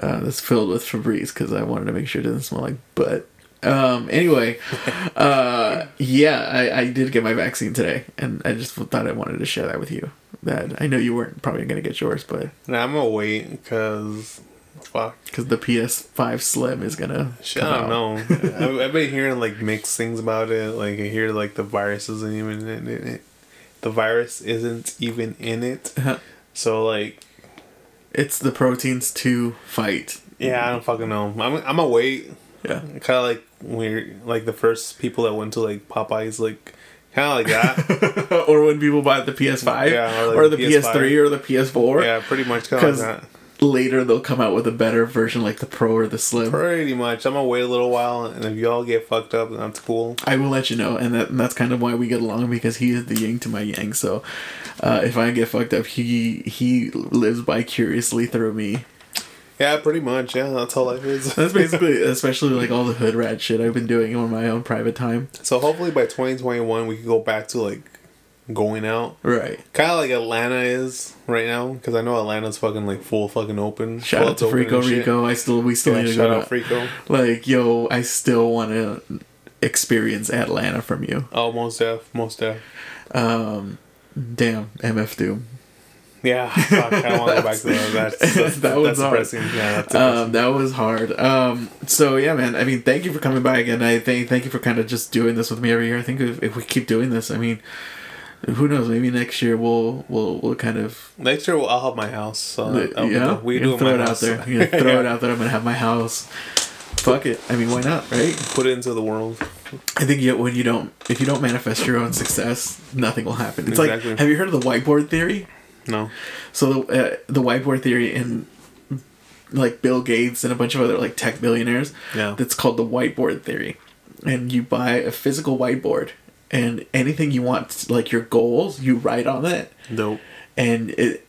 uh, that's filled with Febreze because I wanted to make sure it doesn't smell like butt. Um, anyway, uh, yeah, I, I did get my vaccine today, and I just thought I wanted to share that with you. That I know you weren't probably gonna get yours, but I'm gonna wait because fuck. because the PS5 Slim is gonna. Shit, I out. don't know. I, I've been hearing like mixed things about it. Like I hear like the virus isn't even in it. The virus isn't even in it. Uh-huh. So like, It's the proteins to fight. yeah, I don't fucking know. I'm I'm gonna wait. Yeah. Kind of like we're like the first people that went to like Popeyes, like kind of like that. or when people buy the PS5 Yeah, or like or the PS5. PS3 or the PS4. yeah, pretty much kind of like that. Later they'll come out with a better version like the Pro or the Slim. Pretty much. I'm gonna wait a little while, and if y'all get fucked up, that's cool. I will let you know, and, that, and that's kind of why we get along because he is the yin to my yang. So uh, if I get fucked up, he he lives by curiously through me. Yeah, pretty much. Yeah, that's how life is. That's basically, especially like all the hood rat shit I've been doing on my own private time. so hopefully by 2021 we can go back to like going out, Right. kind of like Atlanta is right now, because I know Atlanta's fucking like full fucking open. Shout out to Frico. Rico. I still we still Yeah, need to shout out Frico. like yo. I still want to experience Atlanta from you. Oh, most def, most def. Um, damn MF Doom. Yeah, fuck, I want to go back to that. That's, that's, That was that's hard. Yeah, that's depressing. Um, that was hard. Um, so yeah, man. I mean, thank you for coming by again. I think thank you for kind of just doing this with me every year. I think if, if we keep doing this, I mean, who knows? Maybe next year we'll we'll we'll kind of Next year I'll have my house. So I'll yeah. we do it throw my it out house. there. You throw it out there. I'm gonna have my house. Fuck it. I mean, why not? Right? Put it into the world. I think you, when you don't, if you don't manifest your own success, nothing will happen. It's Exactly. like, have you heard of the whiteboard theory? No. So the uh, the whiteboard theory and like Bill Gates and a bunch of other like tech billionaires. Yeah. That's called the whiteboard theory, and you buy a physical whiteboard, and anything you want, like your goals, you write on it, Dope. and it.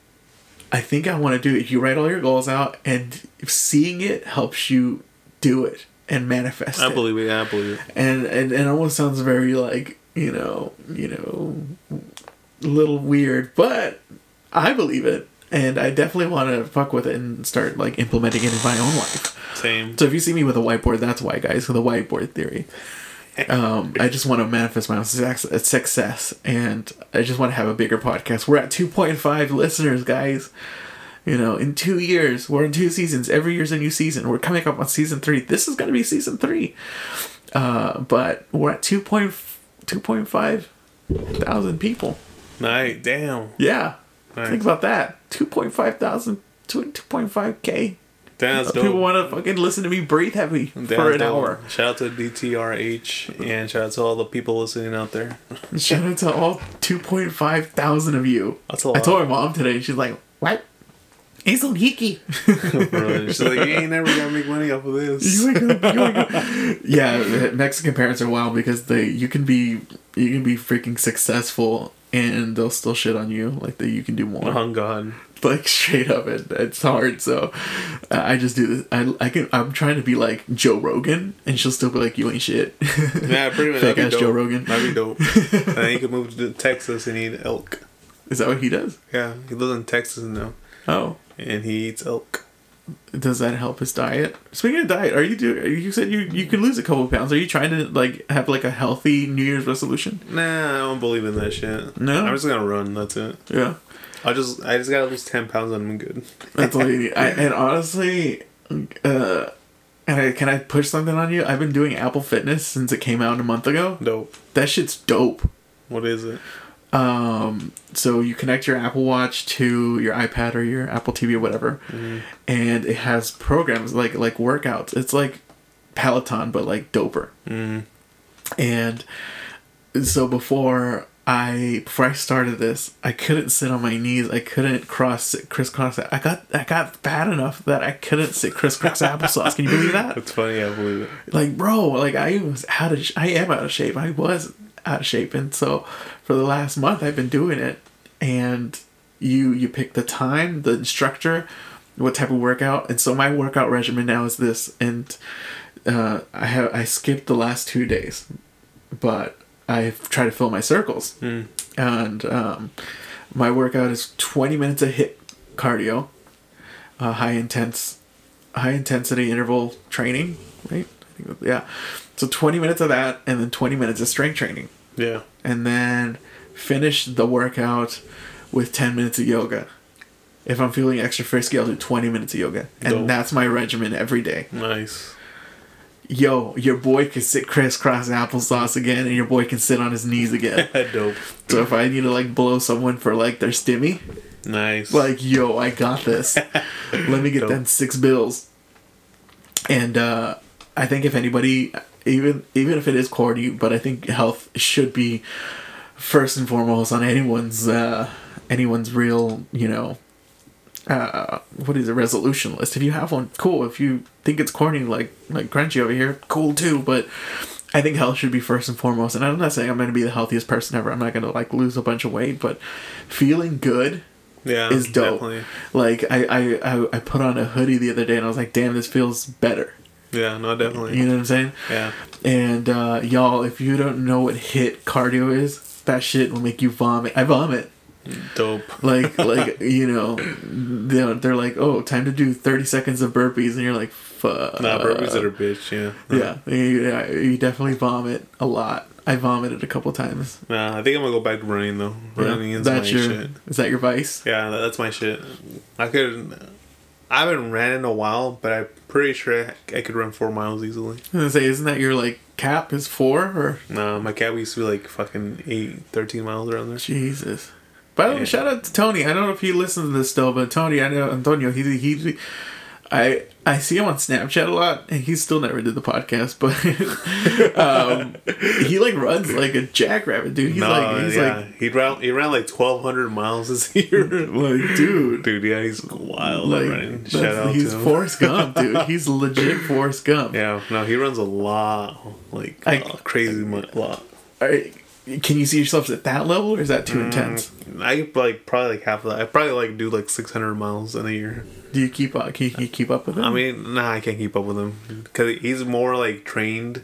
I think I want to do it. You write all your goals out, and seeing it helps you do it and manifest I it believe it. I believe it. and and and it almost sounds very like you know you know a little weird but i believe it and i definitely want to fuck with it and start like implementing it in my own life Same. so if you see me with a whiteboard that's why guys the whiteboard theory um, I just want to manifest my own success, and I just want to have a bigger podcast. We're at 2.5 listeners, guys. You know, in two years, we're in two seasons. Every year's a new season. We're coming up on season three. This is going to be season three. Uh, but we're at 2.2.5 thousand people. Nice. Damn. Yeah. Nice. Think about that. 2.5 thousand, 2.5k. That's dope. People want to fucking listen to me breathe heavy Damn, for an dope. hour. Shout out to DTRH and shout out to all the people listening out there. Shout out to all 2.5 thousand of you. That's a I lot. I told my mom today, she's like, "What? He's so geeky." Bro, She's like, you ain't never gonna make money off of this. You ain't gonna- you ain't gonna- yeah, Mexican parents are wild because they you can be you can be freaking successful and they'll still shit on you like that you can do more. Oh God. Like straight up, it it's hard. So uh, I just do this. I I can I'm trying to be like Joe Rogan, and she'll still be like, "You ain't shit." Yeah, pretty much. Fake ass dope. Joe Rogan. That'd be dope. and then he could move to Texas and eat elk. Is that what he does? Yeah, he lives in Texas now, Oh. and he eats elk. Does that help his diet? Speaking of diet, are you do? You said you you can lose a couple pounds. Are you trying to like have like a healthy New Year's resolution? Nah, I don't believe in that shit. No? I'm just gonna run. That's it. Yeah. I just I just gotta lose ten pounds and I'm good. That's all you need. I, and honestly, uh, and I, can I push something on you? I've been doing Apple Fitness since it came out a month ago. Dope. That shit's dope. What is it? Um, so you connect your Apple Watch to your iPad or your Apple TV or whatever, and it has programs like like workouts. It's like Peloton, but like doper. Mm. And so before I before I started this, I couldn't sit on my knees. I couldn't cross crisscross. I got I got bad enough that I couldn't sit crisscross applesauce. Can you believe that? It's funny. I believe it. like bro like i was out of sh- i am out of shape i was out of shape. And so for the last month i've been doing it. And you you pick the time the instructor what type of workout. And so my workout regimen now is this. And uh, i have i skipped the last two days but i try to fill my circles. And um, my workout is 20 minutes of HIIT cardio uh, high intense high intensity interval training right? I think yeah so 20 minutes of that and then 20 minutes of strength training Yeah. and then finish the workout with 10 minutes of yoga if i'm feeling extra frisky i'll do 20 minutes of yoga and Dope. that's my regimen every day Nice. yo your boy can sit crisscross applesauce again and your boy can sit on his knees again Dope. so if i need to like blow someone for like their stimmy Nice. like yo i got this let me get Dope. them six bills and uh i think if anybody even even if it is corny but i think health should be first and foremost on anyone's uh anyone's real you know uh what is a resolution list if you have one cool if you think it's corny like like crunchy over here cool too but I think health should be first and foremost, and I'm not saying I'm going to be the healthiest person ever. I'm not going to like lose a bunch of weight, but feeling good yeah. is dope. Definitely. Like I, I, I, I put on a hoodie the other day and I was like, damn, this feels better. Yeah. No. Definitely. You know what I'm saying? Yeah. And uh, y'all, if you don't know what HIIT cardio is, that shit will make you vomit. I vomit. Dope. Like, like you know, they're, they're like, oh, time to do 30 seconds of burpees, and you're like, fuck. Nah, burpees that are bitch. Yeah. Yeah, you, yeah, you definitely vomit a lot. I vomited a couple times. Nah, I think I'm gonna go back to running though. Yeah. Running is my That's your, shit. is that your vice? Yeah, that- that's my shit. I could. I haven't ran in a while, but I'm pretty sure I could run four miles easily. I was gonna say, isn't that your like cap is four or Nah, my cap used to be like fucking 8, 13 miles around there. Jesus. By the way, shout out to Tony. I don't know if he listens to this still, but Tony, I know Antonio. He he, I I see him on Snapchat a lot, and he still never did the podcast, but um, he like runs like a jackrabbit, dude. He's no, like he's yeah, like he ran he ran like twelve hundred miles this year. like dude. Dude, yeah, he's wild Like running. Shout out he's to him. Forrest Gump, dude. He's legit Forrest Gump. Yeah, no, he runs a lot, like I- a crazy mu- lot. Can you see yourselves at that level, or is that Mm. too intense? I like probably like half of that. I probably like do like six hundred miles in a year. Do you keep up? Can you, keep up with it? I mean, nah, I can't keep up with him because he's more like trained,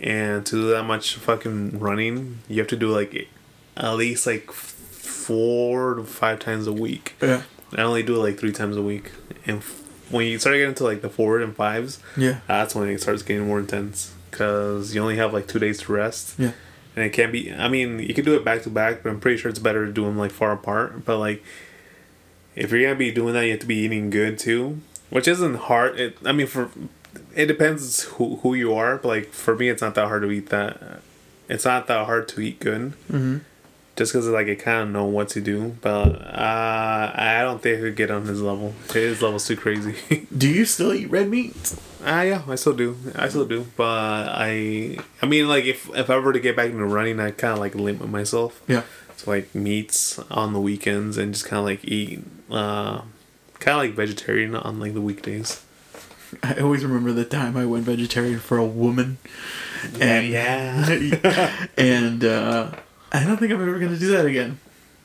and to do that much fucking running, you have to do like at least like four to five times a week. yeah, I only do it like three times a week, and f- when you start getting to like the four and fives, yeah, that's when it starts getting more intense because you only have like two days to rest. yeah. And it can't be. I mean, you can do it back to back, but I'm pretty sure it's better to do them like far apart. But like, if you're gonna be doing that, you have to be eating good too, which isn't hard. It. I mean, for it depends who who you are. But like for me, it's not that hard to eat that. It's not that hard to eat good. Mm-hmm. Just because like I kind of know what to do, but uh, I don't think I could get on his level. His level's too crazy. Do you still eat red meat? Ah, yeah, I still do. I still do. But I, I mean, like if if I were to get back into running, I kind of like limit myself Yeah. to like meats on the weekends and just kind of like eat, uh, kind of like vegetarian on like the weekdays. I always remember the time I went vegetarian for a woman. And yeah. and uh, I don't think I'm ever gonna do that again.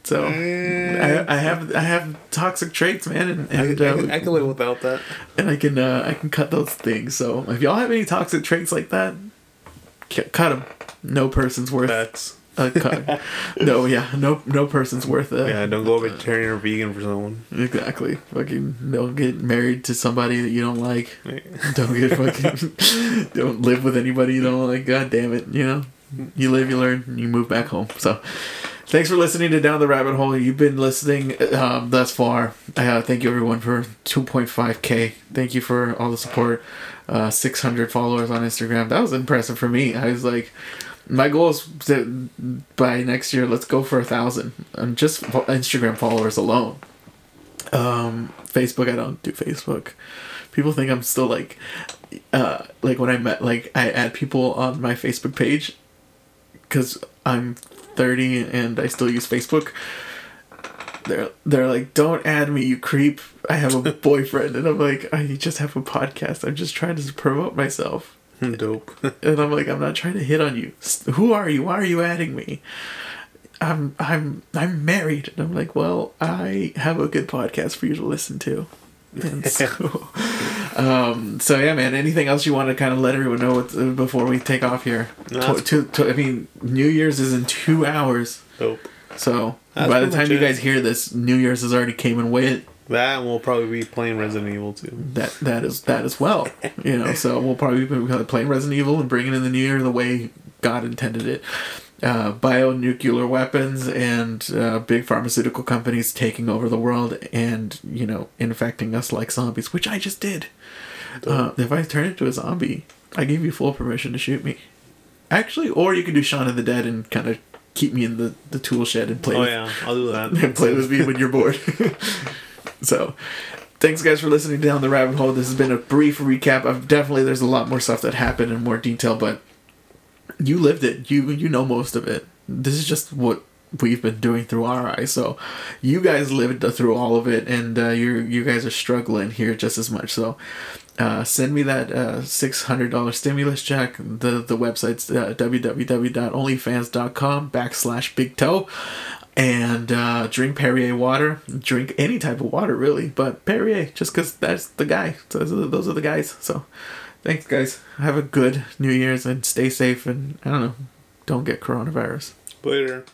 So I, I have I have toxic traits, man, and I, and, I, uh, can- I can live without that. and I can uh, I can cut those things. So if y'all have any toxic traits like that, cut them. No person's worth That's a cut. no, yeah, no no person's worth it. yeah. Don't go vegetarian or vegan for someone. Exactly. Fucking don't get married to somebody that you don't like. Don't get fucking don't live with anybody you don't like. God damn it, you know. You live, you learn, you move back home. So thanks for listening to Down the Rabbit Hole. You've been listening um, thus far. Uh, thank you everyone for 2.5k. Thank you for all the support. Uh, 600 followers on Instagram. That was impressive for me. I was like, my goal is to, by next year, let's go for a thousand. And just Instagram followers alone. Um, Facebook, I don't do Facebook. People think I'm still like, uh, like when I met, like I add people on my Facebook page, because I'm 30 and I still use Facebook. They're they're like, don't add me, you creep. I have a boyfriend, and I'm like, I just have a podcast. I'm just trying to promote myself. Hmm, dope. And I'm like, I'm not trying to hit on you. Who are you? Why are you adding me? I'm I'm I'm married. And I'm like, well, I have a good podcast for you to listen to. And so, um, so yeah, man. Anything else you want to kind of let everyone know what, uh, before we take off here? No, To- to- to- I mean, New Year's is in two hours. Dope. So That's by the time you guys hear this, New Year's has already came and went. That and we'll probably be playing Resident Evil too. That that is that as well. You know, so we'll probably be playing Resident Evil and bringing in the new year the way God intended it. Uh, bionuclear weapons and uh, big pharmaceutical companies taking over the world and you know infecting us like zombies, which I just did. Uh, if I turn into a zombie, I give you full permission to shoot me. Actually, or you can do Shaun of the Dead and kind of keep me in the, the tool shed and play Oh with yeah, I'll do that. and play with me when you're bored. so, thanks guys for listening down the rabbit hole. This has been a brief recap of definitely there's a lot more stuff that happened in more detail, but you lived it. You you know most of it. This is just what we've been doing through our eyes. So, you guys lived through all of it, and uh, you you guys are struggling here just as much. So. Uh, send me that uh, six hundred dollar stimulus check. The the website's uh, www.onlyfans.com backslash big toe, and uh, drink Perrier water. Drink any type of water really, but Perrier just because that's the guy. Those are, those are the guys. So thanks guys. Have a good New Year's and stay safe and I don't know, don't get coronavirus. Later.